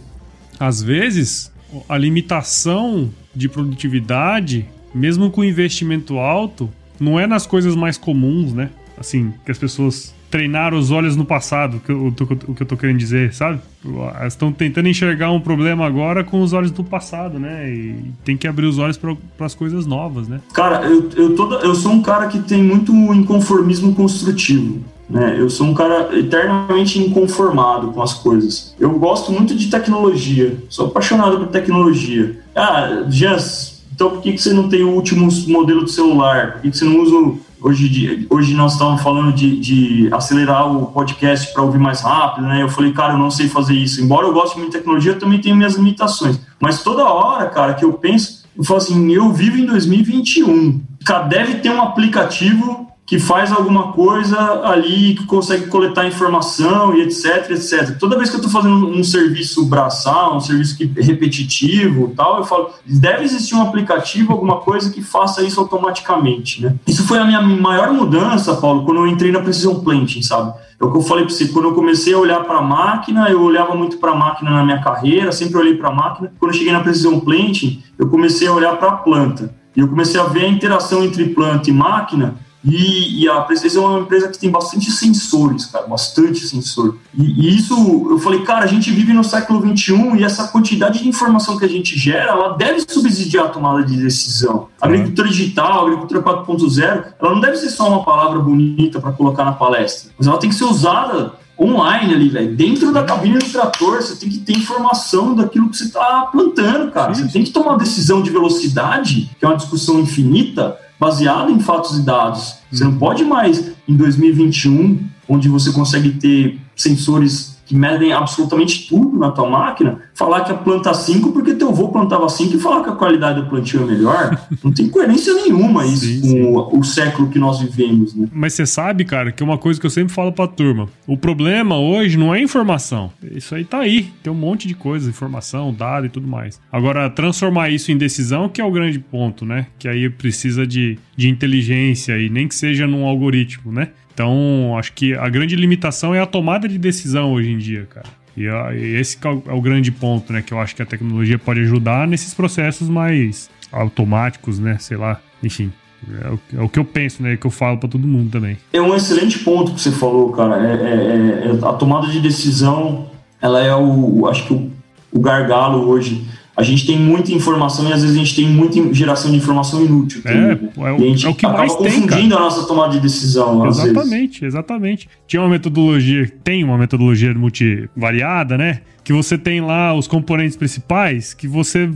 às vezes a limitação de produtividade, mesmo com investimento alto, não é nas coisas mais comuns, né? Assim, que as pessoas treinar os olhos no passado, que eu, o que eu tô querendo dizer, sabe? Elas estão tentando enxergar um problema agora com os olhos do passado, né? E tem que abrir os olhos para as coisas novas, né? Cara, eu, eu, toda, eu sou um cara que tem muito inconformismo construtivo. Né? Eu sou um cara eternamente inconformado com as coisas. Eu gosto muito de tecnologia, sou apaixonado por tecnologia. Ah, Jans, então por que, que você não tem o último modelo de celular? Por que, que você não usa Hoje, hoje nós estávamos falando de, de acelerar o podcast para ouvir mais rápido, né? Eu falei, cara, eu não sei fazer isso. Embora eu goste muito de tecnologia, eu também tenho minhas limitações. Mas toda hora, cara, que eu penso, eu falo assim, eu vivo em 2021. Cara, deve ter um aplicativo que faz alguma coisa ali, que consegue coletar informação e etc, etc. Toda vez que eu estou fazendo um serviço braçal, um serviço que, repetitivo tal, eu falo, deve existir um aplicativo, alguma coisa que faça isso automaticamente, né? Isso foi a minha maior mudança, Paulo, quando eu entrei na Precision Planting, sabe? É o que eu falei para você, quando eu comecei a olhar para a máquina, eu olhava muito para a máquina na minha carreira, sempre olhei para a máquina. Quando eu cheguei na Precision Planting, eu comecei a olhar para a planta. E eu comecei a ver a interação entre planta e máquina E, e a Precisa é uma empresa que tem bastante sensores, cara, bastante sensor. E, e, isso, eu falei, cara, a gente vive no século XXI e essa quantidade de informação que a gente gera, ela deve subsidiar a tomada de decisão. A agricultura digital, a agricultura 4.0, ela não deve ser só uma palavra bonita para colocar na palestra, mas ela tem que ser usada online ali, velho. Dentro da cabine do trator, você tem que ter informação daquilo que você está plantando, cara. Sim. Você tem que tomar uma decisão de velocidade, que é uma discussão infinita, baseada em fatos e dados. Você não pode mais, em 2021, onde você consegue ter sensores que medem absolutamente tudo na tua máquina, falar que a planta 5 porque teu avô plantava 5 e falar que a qualidade do plantio é melhor. <laughs> Não tem coerência nenhuma isso sim, com sim. O, o, século que nós vivemos, né? Mas você sabe, cara, que é uma coisa que eu sempre falo pra turma. O problema hoje não é informação. Isso aí tá aí. Tem um monte de coisa, informação, dado e tudo mais. Agora, transformar isso em decisão que é o grande ponto, né? Que aí precisa de, de inteligência e nem que seja num algoritmo, né? Então, acho que a grande limitação é a tomada de decisão hoje em dia, cara. E, esse é, é o grande ponto, né? Que eu acho que a tecnologia pode ajudar nesses processos mais automáticos, né? Sei lá, enfim. É o, é o que eu penso, né? Que eu falo para todo mundo também. É um excelente ponto que você falou, cara. É, é, é a tomada de decisão, ela é o, acho que o, o gargalo hoje a gente tem muita informação e às vezes a gente tem muita geração de informação inútil. É, é, o, e a gente é o que mais tem, confundindo a nossa tomada de decisão. Exatamente, exatamente. Tinha uma metodologia, tem uma metodologia multivariada, né? Que você tem lá os componentes principais, que você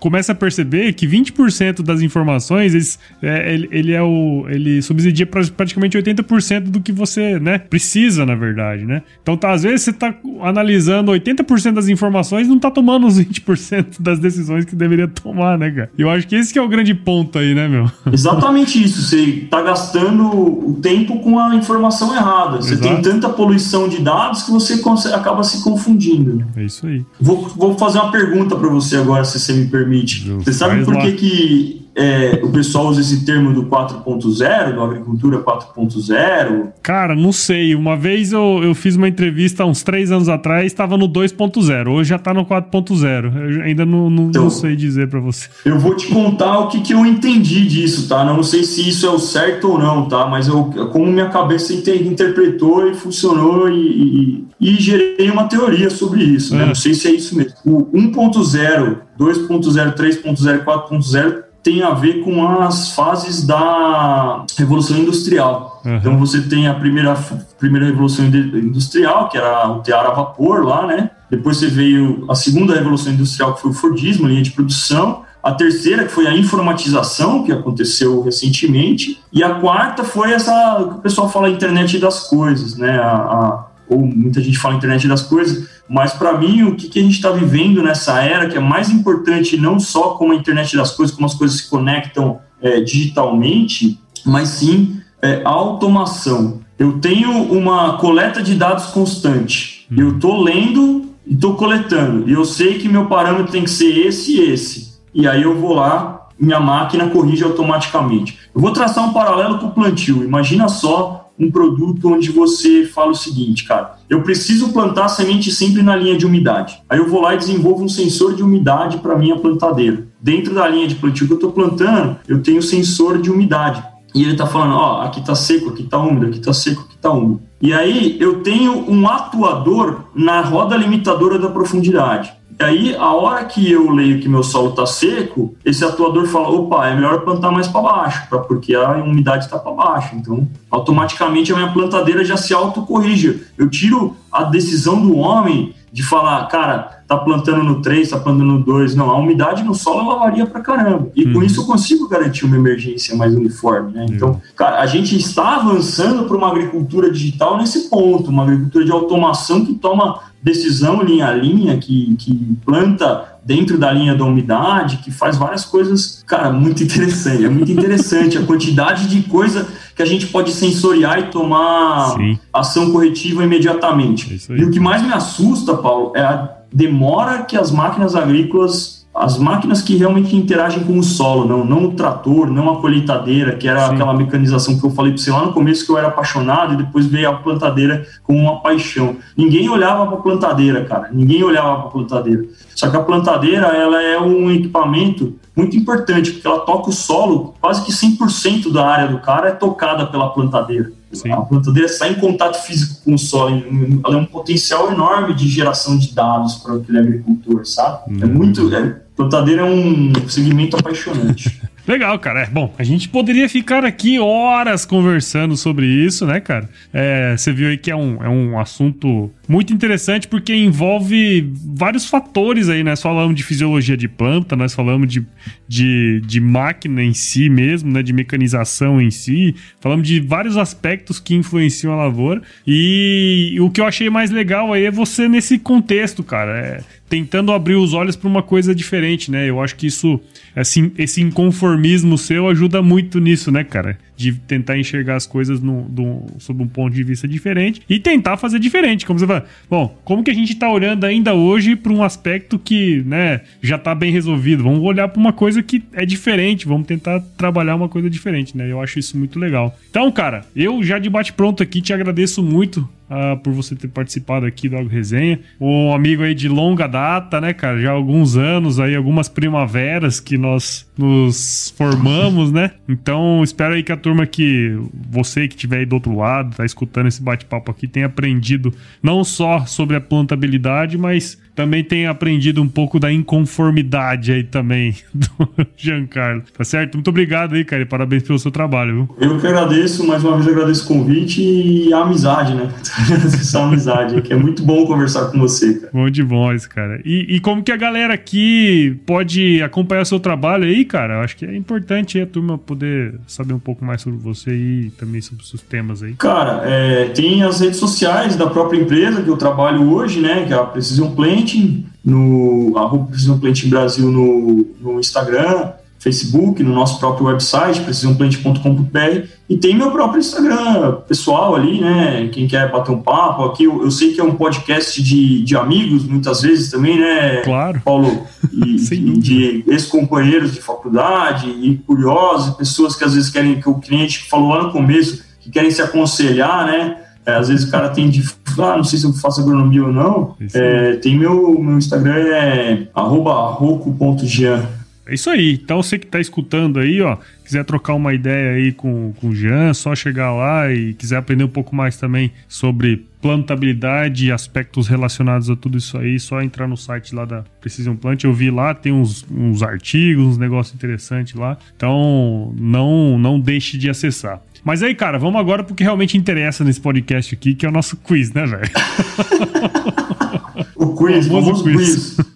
começa a perceber que 20% das informações, eles, é, ele, ele, é o. ele subsidia praticamente 80% do que você, né, precisa, na verdade, né? Então, tá, às vezes você tá analisando 80% das informações e não tá tomando os 20% das decisões que deveria tomar, né, cara? Eu acho que esse que é o grande ponto aí, né, meu? <laughs> Exatamente isso. Você tá gastando o tempo com a informação errada. Você Exato. tem tanta poluição de dados que você acaba se confundindo. Né? É isso aí. Vou, vou fazer uma pergunta para você agora, se você me permite permite. Você sabe por que, que é, o pessoal usa esse termo do 4.0, do agricultura 4.0? Cara, não sei. Uma vez eu, eu fiz uma entrevista há uns três anos atrás, estava no 2.0. Hoje já está no 4.0. Eu ainda não, não, então, não sei dizer para você. Eu vou te contar o que, que eu entendi disso, tá? Não sei se isso é o certo ou não, tá? Mas eu, como minha cabeça interpretou e funcionou e, e, e gerei uma teoria sobre isso, né? É. Não sei se é isso mesmo. O 1.0, 2.0, 3.0, 4.0 tem a ver com as fases da Revolução Industrial. Uhum. Então você tem a primeira, primeira Revolução Industrial, que era o tear a vapor lá, né? Depois você veio a segunda Revolução Industrial, que foi o Fordismo, linha de produção. A terceira, que foi a informatização, que aconteceu recentemente. E a quarta foi essa, que o pessoal fala, internet das coisas, né? A, a, ou muita gente fala internet das coisas, mas para mim o que, que a gente está vivendo nessa era, que é mais importante não só como a internet das coisas, como as coisas se conectam é, digitalmente, mas sim é, a automação. Eu tenho uma coleta de dados constante, hum. eu estou lendo e estou coletando, e eu sei que meu parâmetro tem que ser esse e esse, e aí eu vou lá, minha máquina corrige automaticamente. Eu vou traçar um paralelo com o plantio, imagina só um produto onde você fala o seguinte, cara, eu preciso plantar semente sempre na linha de umidade. Aí eu vou lá e desenvolvo um sensor de umidade para minha plantadeira. Dentro da linha de plantio que eu estou plantando, eu tenho sensor de umidade. E ele está falando, ó, aqui está seco, aqui está úmido, aqui está seco, aqui está úmido. E aí eu tenho um atuador na roda limitadora da profundidade. E aí, a hora que eu leio que meu solo está seco, esse atuador fala: opa, é melhor plantar mais para baixo, pra, porque a umidade está para baixo. Então, automaticamente a minha plantadeira já se autocorrige. Eu tiro a decisão do homem de falar, cara, tá plantando no 3, tá plantando no 2. Não, a umidade no solo ela varia pra caramba. E uhum. com isso eu consigo garantir uma emergência mais uniforme, né? Então, uhum. cara, a gente está avançando para uma agricultura digital nesse ponto, uma agricultura de automação que toma decisão linha a linha, que, que planta dentro da linha da umidade, que faz várias coisas, cara, muito interessante. É muito interessante a quantidade de coisa que a gente pode sensoriar e tomar Sim. ação corretiva imediatamente. É e o que mais me assusta, Paulo, é a demora que as máquinas agrícolas as máquinas que realmente interagem com o solo, não, não o trator, não a colheitadeira, que era Sim. aquela mecanização que eu falei para você lá no começo que eu era apaixonado e depois veio a plantadeira com uma paixão. Ninguém olhava para a plantadeira, cara, ninguém olhava para a plantadeira. Só que a plantadeira ela é um equipamento muito importante, porque ela toca o solo, quase que 100% da área do cara é tocada pela plantadeira. Sim. A plantadeira está em contato físico com o solo, ela é um potencial enorme de geração de dados para aquele agricultor, sabe? É uhum. muito. É, plantadeira é um segmento apaixonante. <laughs> Legal, cara. É, bom, a gente poderia ficar aqui horas conversando sobre isso, né, cara? É, você viu aí que é um, é um assunto muito interessante porque envolve vários fatores aí, né? Nós falamos de fisiologia de planta, nós falamos de, de, de máquina em si mesmo, né? De mecanização em si, falamos de vários aspectos que influenciam a lavoura. E o que eu achei mais legal aí é você nesse contexto, cara. É, tentando abrir os olhos para uma coisa diferente, né? Eu acho que isso, assim, esse inconformismo seu ajuda muito nisso, né, cara? De tentar enxergar as coisas no, do, sob um ponto de vista diferente e tentar fazer diferente. Como você fala, bom, como que a gente tá olhando ainda hoje para um aspecto que, né, já tá bem resolvido? Vamos olhar para uma coisa que é diferente, vamos tentar trabalhar uma coisa diferente, né? Eu acho isso muito legal. Então, cara, eu já de bate pronto aqui te agradeço muito uh, por você ter participado aqui do Agro Resenha. Um amigo aí de longa data, né, cara? Já alguns anos aí, algumas primaveras que nós nos formamos, né? Então, espero aí que a turma que você que estiver aí do outro lado, tá escutando esse bate-papo aqui, tenha aprendido não só sobre a plantabilidade, mas também tem aprendido um pouco da inconformidade aí também <laughs> do Giancarlo. Tá certo? Muito obrigado aí, cara, e parabéns pelo seu trabalho, viu? Eu que agradeço, mais uma vez agradeço o convite e a amizade, né? <laughs> Essa amizade, que é muito bom conversar com você, cara. Bom demais, cara. E, e como que a galera aqui pode acompanhar seu trabalho aí, cara? Eu acho que é importante a turma poder saber um pouco mais sobre você e também sobre os seus temas aí. Cara, é, tem as redes sociais da própria empresa que eu trabalho hoje, né? Que é a Precision Plant, Planting, no arroba Precision Planting Brasil no, no Instagram, Facebook, no nosso próprio website, precisionplant.com.br, e tem meu próprio Instagram pessoal ali, né? Quem quer bater um papo aqui, eu, eu sei que é um podcast de, de amigos, muitas vezes também, né? Claro. Paulo, e, <laughs> de ex-companheiros de faculdade, e curiosos, pessoas que às vezes querem, que o cliente falou lá no começo, que querem se aconselhar, né? É, às vezes o cara tem de. Ah, não sei se eu faço agronomia ou não. É, tem meu, meu Instagram é roco.jean. É isso aí. Então você que está escutando aí, ó, quiser trocar uma ideia aí com, com o Jean, só chegar lá e quiser aprender um pouco mais também sobre plantabilidade e aspectos relacionados a tudo isso aí, só entrar no site lá da Precision Plant. Eu vi lá, tem uns, uns artigos, uns negócios interessantes lá. Então não, não deixe de acessar. Mas aí, cara, vamos agora pro que realmente interessa nesse podcast aqui, que é o nosso quiz, né, velho? <laughs> o quiz, o famoso quiz. quiz.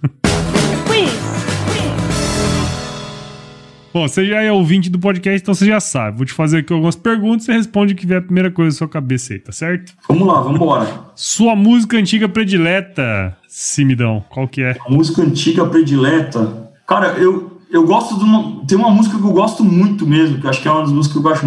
Bom, você já é ouvinte do podcast, então você já sabe. Vou te fazer aqui algumas perguntas e você responde o que vier a primeira coisa da sua cabeça aí, tá certo? Vamos lá, vamos embora. Sua música antiga predileta, Simidão, qual que é? A música antiga predileta? Cara, eu, eu gosto de uma... Tem uma música que eu gosto muito mesmo, que eu acho que é uma das músicas que eu acho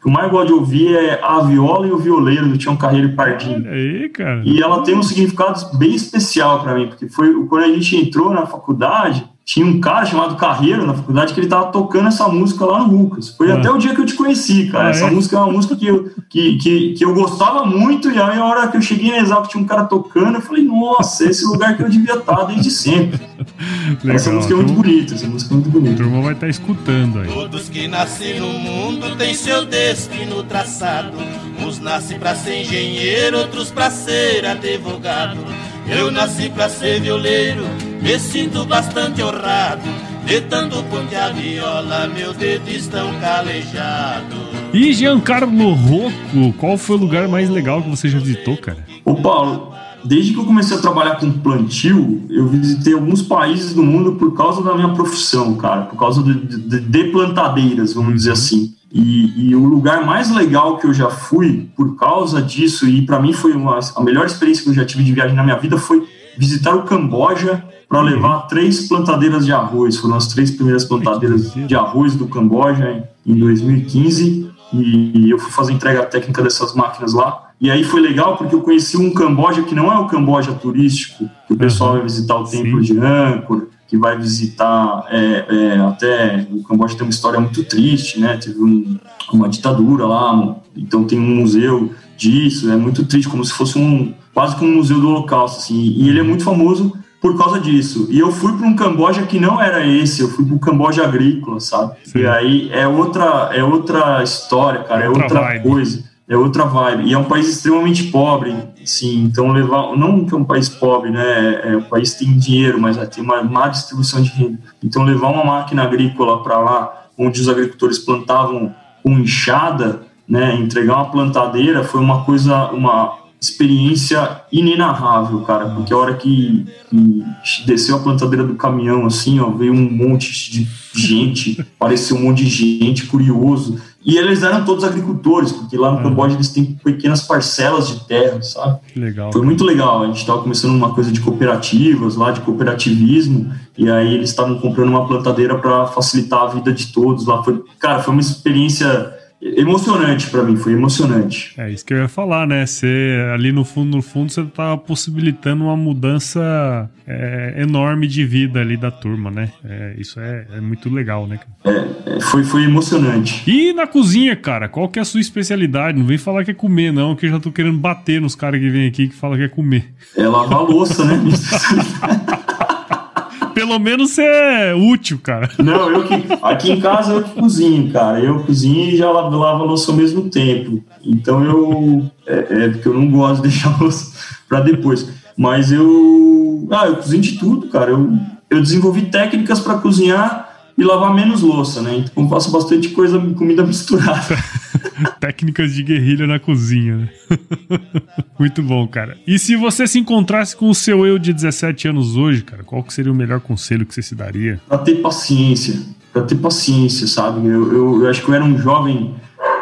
que eu mais gosto de ouvir é A Viola e o Violeiro, do Tião Carreiro e Pardinho. Aí, cara. E ela tem um significado bem especial para mim, porque foi quando a gente entrou na faculdade, tinha um cara chamado Carreiro na faculdade que ele tava tocando essa música lá no Lucas. Foi ah. até o dia que eu te conheci, cara. Ah, essa é? música é uma música que eu, que, que, que eu gostava muito, e aí a hora que eu cheguei na Exalc tinha um cara tocando, eu falei, nossa, esse o lugar que eu devia estar desde sempre. <laughs> Legal. Essa música é muito bonita, essa música é muito bonita. A turma vai estar tá escutando aí. Todos que nascem no mundo têm seu destino traçado. Uns nascem pra ser engenheiro, outros pra ser advogado. Eu nasci pra ser violeiro me sinto bastante honrado, de tanto ponte a viola, meus dedos estão calejados. E Giancarlo Rocco, qual foi o lugar mais legal que você já visitou, cara? Ô Paulo, desde que eu comecei a trabalhar com plantio, eu visitei alguns países do mundo por causa da minha profissão, cara, por causa de, de, de plantadeiras, vamos dizer assim. E, e, o lugar mais legal que eu já fui por causa disso, e para mim foi uma, a melhor experiência que eu já tive de viagem na minha vida, foi visitar o Camboja para levar três plantadeiras de arroz. Foram as três primeiras plantadeiras de arroz do Camboja em 2015 e eu fui fazer entrega técnica dessas máquinas lá. E aí foi legal porque eu conheci um Camboja que não é o Camboja turístico, que o pessoal vai visitar o templo Sim. de Angkor, que vai visitar é, é, até o Camboja tem uma história muito triste, né? Teve um, uma ditadura lá, então tem um museu disso, é muito triste, como se fosse um quase como um museu do Holocausto, assim. E ele é muito famoso por causa disso. E eu fui para um Camboja que não era esse, eu fui para um Camboja agrícola, sabe? Sim. E aí é outra, é outra história, cara, é outra, outra coisa, é outra vibe. E é um país extremamente pobre, sim. Então levar, não que é um país pobre, né? É, é um país tem dinheiro, mas tem uma má distribuição de renda. Então levar uma máquina agrícola para lá, onde os agricultores plantavam com enxada, né? Entregar uma plantadeira foi uma coisa, uma experiência inenarrável, cara, porque a hora que, que, desceu a plantadeira do caminhão, assim, ó, veio um monte de gente, <laughs> pareceu um monte de gente curioso, e eles eram todos agricultores, porque lá no uhum. Camboja eles têm pequenas parcelas de terra, sabe? Legal. Foi muito legal, a gente estava começando uma coisa de cooperativas lá, de cooperativismo, e aí eles estavam comprando uma plantadeira para facilitar a vida de todos lá. Foi, cara, foi uma experiência emocionante para mim, foi emocionante. É isso que eu ia falar, né? Você ali no fundo, no fundo, você tá possibilitando uma mudança é, enorme de vida ali da turma, né? É, isso é, é, muito legal, né? É, é, foi, foi emocionante. E na cozinha, cara, qual que é a sua especialidade? Não vem falar que é comer, não, que eu já tô querendo bater nos caras que vêm aqui que falam que é comer. É lavar louça, né? <laughs> Pelo menos você é útil, cara. Não, eu que. Aqui em casa eu que cozinho, cara. Eu cozinho e já lavo, lavo a louça ao mesmo tempo. Então eu. É, é porque eu não gosto de <laughs> deixar a louça pra depois. Mas eu. Ah, eu cozinho de tudo, cara. Eu, eu desenvolvi técnicas para cozinhar e lavar menos louça, né? Então faço bastante coisa, comida misturada. <laughs> <laughs> Técnicas de guerrilha na cozinha, né? <laughs> Muito bom, cara. E se você se encontrasse com o seu eu de 17 anos hoje, cara, qual que seria o melhor conselho que você se daria? Pra ter paciência. Pra ter paciência, sabe? Eu, eu, eu acho que eu era um jovem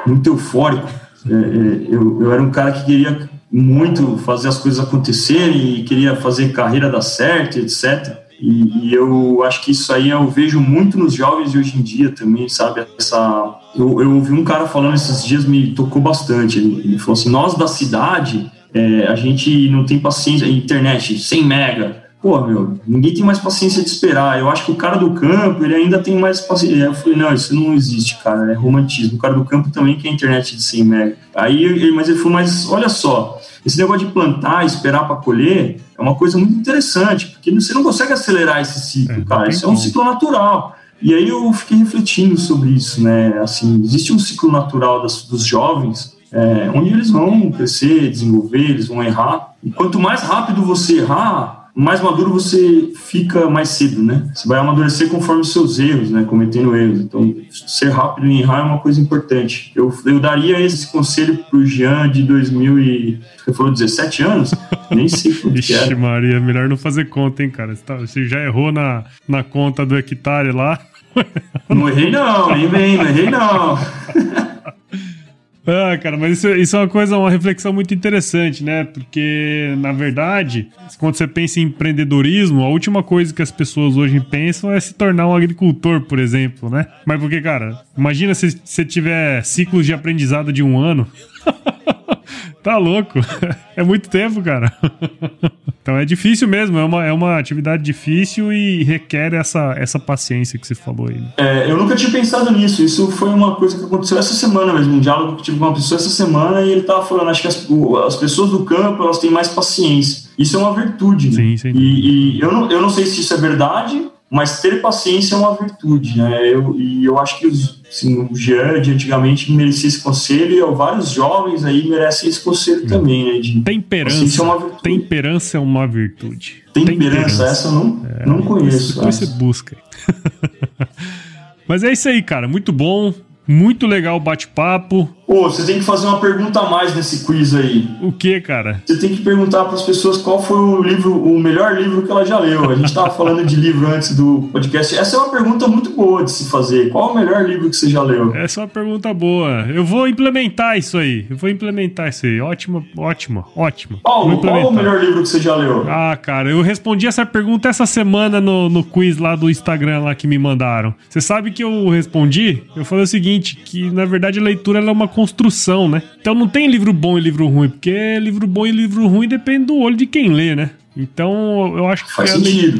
muito eufórico. É, é, eu, eu era um cara que queria muito fazer as coisas acontecerem e queria fazer carreira dar certo, etc. E, e, eu acho que isso aí eu vejo muito nos jovens de hoje em dia também, sabe? Essa, eu, eu ouvi um cara falando esses dias, me tocou bastante. Ele, ele falou assim: nós da cidade, é, a gente não tem paciência, internet 100 mega. Pô, meu, ninguém tem mais paciência de esperar. Eu acho que o cara do campo, ele ainda tem mais paciência. Eu falei, não, isso não existe, cara, é romantismo. O cara do campo também quer internet de 100 mega. Aí, mas ele falou, mas olha só, esse negócio de plantar, esperar para colher, é uma coisa muito interessante, porque você não consegue acelerar esse ciclo, é, cara. Isso é um ciclo natural. E aí eu fiquei refletindo sobre isso, né? Assim, existe um ciclo natural das, dos jovens, é, onde eles vão crescer, desenvolver, eles vão errar. E quanto mais rápido você errar, mais maduro você fica mais cedo, né? Você vai amadurecer conforme os seus erros, né? Cometendo erros. Então, ser rápido em errar é uma coisa importante. Eu, eu daria esse conselho pro Jean de 2000 e... Você falou 17 anos? Nem sei <laughs> quanto Ixi, que era. Maria, melhor não fazer conta, hein, cara? Você, tá, você já errou na, na conta do hectare lá? Não errei não, nem vem, não errei não. <laughs> Ah, cara, mas isso, isso, é uma coisa, uma reflexão muito interessante, né? Porque, na verdade, quando você pensa em empreendedorismo, a última coisa que as pessoas hoje pensam é se tornar um agricultor, por exemplo, né? Mas porque, cara, imagina se você tiver ciclos de aprendizado de um ano. <laughs> Tá louco. <laughs> É muito tempo, cara. Então é difícil mesmo, é uma, é uma atividade difícil e requer essa, essa paciência que você falou aí. É, eu nunca tinha pensado nisso. Isso foi uma coisa que aconteceu essa semana mesmo. Um diálogo que tive com uma pessoa essa semana e ele tava falando, acho que as, as pessoas do campo elas têm mais paciência. Isso é uma virtude. Né? Sim, sim. E, e eu, não, eu não sei se isso é verdade, mas ter paciência é uma virtude, né? Eu, e eu acho que os, assim, o Jean de antigamente merecia esse conselho e vários jovens aí merecem esse conselho hum. também, né? De temperança, é uma virtude. temperança é uma virtude. Temperança, temperança. essa eu não, é, não conheço. Depois você busca. <laughs> Mas é isso aí, cara. Muito bom. Muito legal o bate-papo. Pô, você tem que fazer uma pergunta a mais nesse quiz aí. O que, cara? Você tem que perguntar para as pessoas qual foi o livro, o melhor livro que ela já leu. A gente estava falando de livro antes do podcast. Essa é uma pergunta muito boa de se fazer. Qual o melhor livro que você já leu? Essa é uma pergunta boa. Eu vou implementar isso aí. Eu vou implementar isso aí. Ótimo, ótimo, ótimo. Paulo, qual o melhor livro que você já leu? Ah, cara, eu respondi essa pergunta essa semana no, no quiz lá do Instagram lá que me mandaram. Você sabe que eu respondi? Eu falei o seguinte seguinte, que na verdade a leitura é uma construção, né? Então não tem livro bom e livro ruim, porque livro bom e livro ruim depende do olho de quem lê, né? Então eu acho que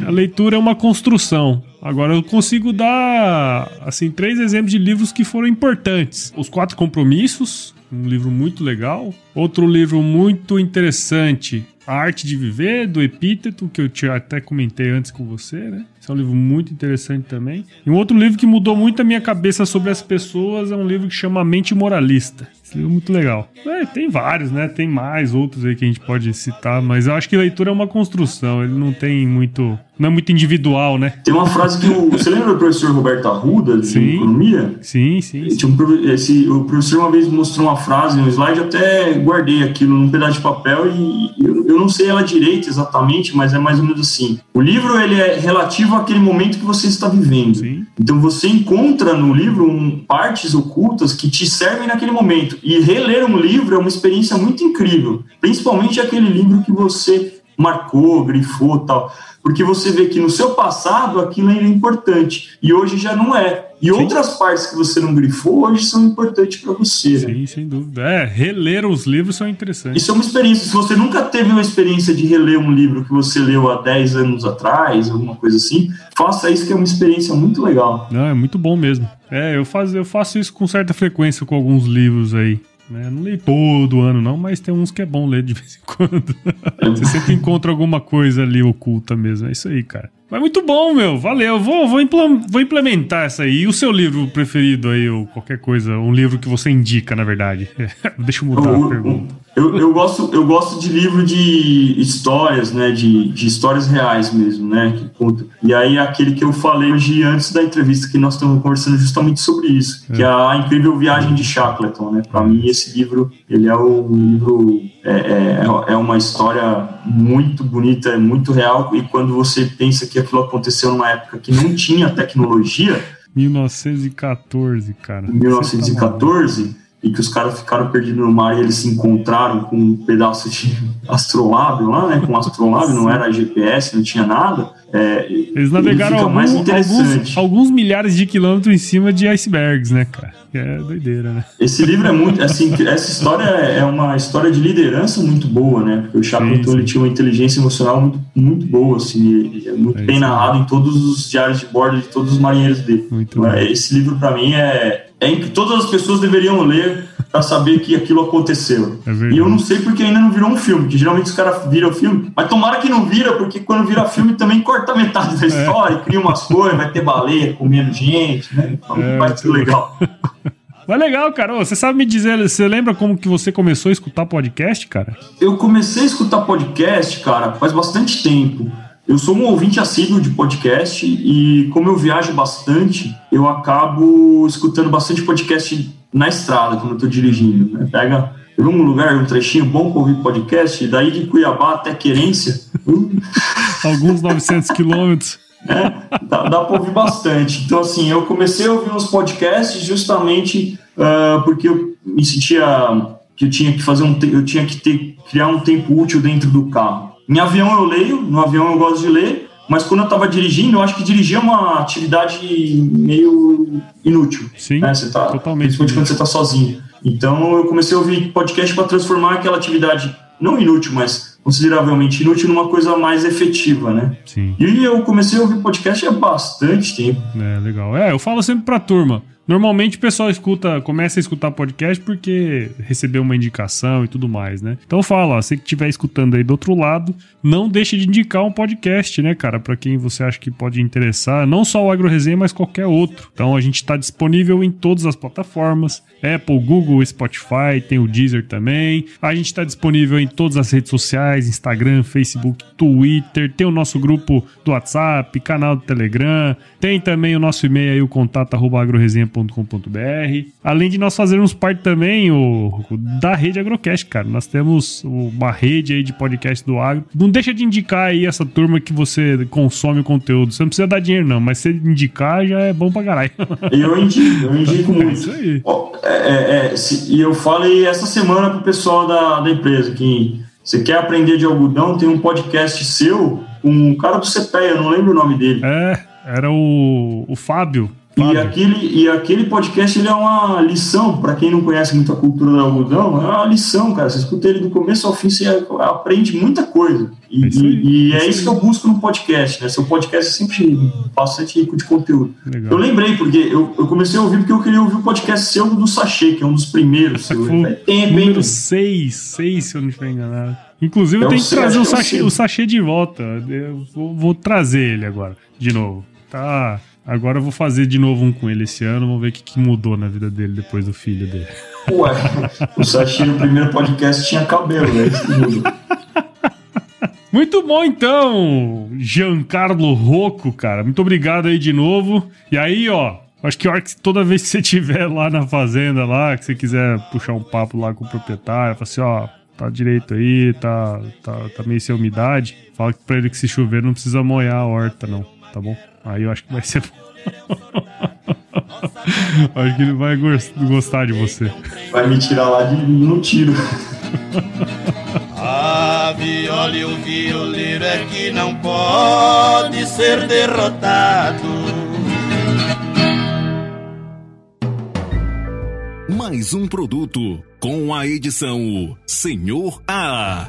a, leitura é uma construção. Agora eu consigo dar assim três exemplos de livros que foram importantes: Os Quatro Compromissos, um livro muito legal. Outro livro muito interessante, A Arte de Viver, do Epíteto, que eu até comentei antes com você, né? Esse é um livro muito interessante também. E um outro livro que mudou muito a minha cabeça sobre as pessoas é um livro que chama Mente Moralista. Esse livro é muito legal. É, tem vários, né? Tem mais outros aí que a gente pode citar, mas eu acho que leitura é uma construção, ele não tem muito. Não é muito individual, né? Tem uma frase que o. Você lembra do professor Roberto Arruda, de Sim. economia? Sim, sim. sim. Um esse, o professor uma vez mostrou uma frase no slide, eu até guardei aquilo num pedaço de papel e eu, eu não sei ela direito exatamente, mas é mais ou menos assim. O livro ele é relativo àquele momento que você está vivendo. Sim. Então você encontra no livro um, partes ocultas que te servem naquele momento. E reler um livro é uma experiência muito incrível, principalmente aquele livro que você marcou, grifou, tal, porque você vê que no seu passado aquilo era importante e hoje já não é. E Sim. outras partes que você não grifou hoje são importantes para você. né? Sim, sem dúvida. É, reler os livros são interessantes. Isso é uma experiência. Se você nunca teve uma experiência de reler um livro que você leu há 10 anos atrás, alguma coisa assim, faça isso que é uma experiência muito legal. Não, é muito bom mesmo. É, eu faço, eu faço isso com certa frequência com alguns livros aí. Né? Não leio todo ano, não, mas tem uns que é bom ler de <laughs> vez em quando. Você sempre encontra alguma coisa ali oculta mesmo. É isso aí, cara. Mas muito bom, meu. Valeu. Vou, vou, vou implementar essa aí. E o seu livro preferido aí, ou qualquer coisa, um livro que você indica, na verdade? <laughs> Deixa eu mudar a pergunta. Eu, eu gosto, eu gosto de livro de histórias, né? De, de histórias reais mesmo, né? Que conta. E aí aquele que eu falei hoje antes da entrevista que nós estamos conversando justamente sobre isso, que é a incrível viagem de Shackleton, né? Para mim esse livro ele é um livro é, é, é uma história muito bonita, é muito real e quando você pensa que aquilo aconteceu numa época que não tinha tecnologia 1914, cara. em 1914 e que os caras ficaram perdidos no mar e eles se encontraram com um pedaço de <laughs> astrolábio lá, né? Com astrolábio, não era GPS, não tinha nada. É, Eles navegaram ele algum- alguns, alguns milhares de quilômetros em cima de icebergs, né, cara? É doideira, né? Esse livro é muito, assim, essa história é uma história de liderança muito boa, né? Porque o Shackleton ele tinha uma inteligência emocional muito, muito boa, assim, é muito É bem narrado em todos os diários de bordo de todos os marinheiros dele. Muito Então, bom. é, Esse livro para mim é, é em que todas as pessoas deveriam ler para saber que aquilo aconteceu. É e eu não sei porque ainda não virou um filme, que geralmente os caras viram filme, mas tomara que não vira, porque quando vira filme também corta metade da história, cria umas coisas, vai ter baleia comendo gente, né? Então É, vai ser legal. Mas legal, cara. Ô, Você sabe me dizer, você lembra como que você começou a escutar podcast, cara? Eu comecei a escutar podcast, cara, faz bastante tempo. Eu sou um ouvinte assíduo de podcast e, como eu viajo bastante, eu acabo escutando bastante podcast na estrada, quando eu tô dirigindo. Né? Pega, um lugar, um trechinho bom pra ouvir podcast, e daí de Cuiabá até Querência, hum, <laughs> Alguns 900 quilômetros. né? Dá, dá para ouvir bastante. Então, assim, eu comecei a ouvir uns podcasts justamente ah, porque eu me sentia que eu tinha que fazer um, eu tinha que ter, criar um tempo útil dentro do carro. Em avião eu leio, no avião eu gosto de ler, mas quando eu estava dirigindo, eu acho que dirigir é uma atividade meio inútil. Sim, né? Você tá, totalmente Principalmente quando você está sozinho. Então eu comecei a ouvir podcast para transformar aquela atividade não inútil, mas consideravelmente inútil numa coisa mais efetiva, né? Sim. E eu comecei a ouvir podcast há bastante tempo. É, legal. É, eu falo sempre pra turma. Normalmente o pessoal escuta, começa a escutar podcast porque recebeu uma indicação e tudo mais, né? Então ó, você que estiver escutando aí do outro lado, não deixe de indicar um podcast, né, cara? Pra quem você acha que pode interessar, não só o Agro Resenha, mas qualquer outro. Então a gente tá disponível em todas as plataformas: Apple, Google, Spotify, tem o Deezer também. A gente tá disponível em todas as redes sociais: Instagram, Facebook, Twitter. Tem o nosso grupo do WhatsApp, canal do Telegram. Tem também o nosso e-mail aí, o contato arroba agroresenha.com.br. Além de nós fazermos parte também o, da rede Agrocast, cara. Nós temos uma rede aí de podcast do agro. Não deixa de indicar aí essa turma que você consome o conteúdo. Você não precisa dar dinheiro, não, mas se indicar já é bom pra caralho. <laughs> E eu indico, eu indico É muito. isso aí. Ó, é, é, é, e eu falei essa semana pro pessoal da, da empresa que você quer aprender de algodão, tem um podcast seu com um cara do CPEA, não lembro o nome dele. É, era o, o Fábio. E aquele, e aquele podcast ele é uma lição, para quem não conhece muito a cultura do algodão, é uma lição, cara. Você escuta ele do começo ao fim, você aprende muita coisa. E é isso, e, e é isso que eu busco no podcast, né? Seu podcast é sempre bastante rico de conteúdo. Legal. Eu lembrei, porque eu, eu comecei a ouvir porque eu queria ouvir o podcast seu do Sachê, que é um dos primeiros. É tempo, número 6, 6, se eu não estiver enganado. Inclusive, eu, tenho que trazer o sachê, o sachê de volta. Eu vou, vou trazer ele agora, de novo. Tá Agora eu vou fazer de novo um com ele esse ano, vamos ver o que, que mudou na vida dele depois do filho dele. Ué, o Sachi no primeiro podcast tinha cabelo, né? <laughs> Muito bom então, Giancarlo Rocco, cara. Muito obrigado aí de novo. E aí, ó, acho que a hora que toda vez que você estiver lá na fazenda lá, que você quiser puxar um papo lá com o proprietário, fala assim, ó, tá direito aí, tá, tá, tá meio sem umidade. Fala pra ele que se chover não precisa molhar a horta, não, tá bom? Aí eu acho que vai ser. <laughs> acho que ele vai gostar de você. Vai me tirar lá de no tiro. A viola e o violeiro é que não pode ser derrotado. Mais um produto com a edição Senhor A.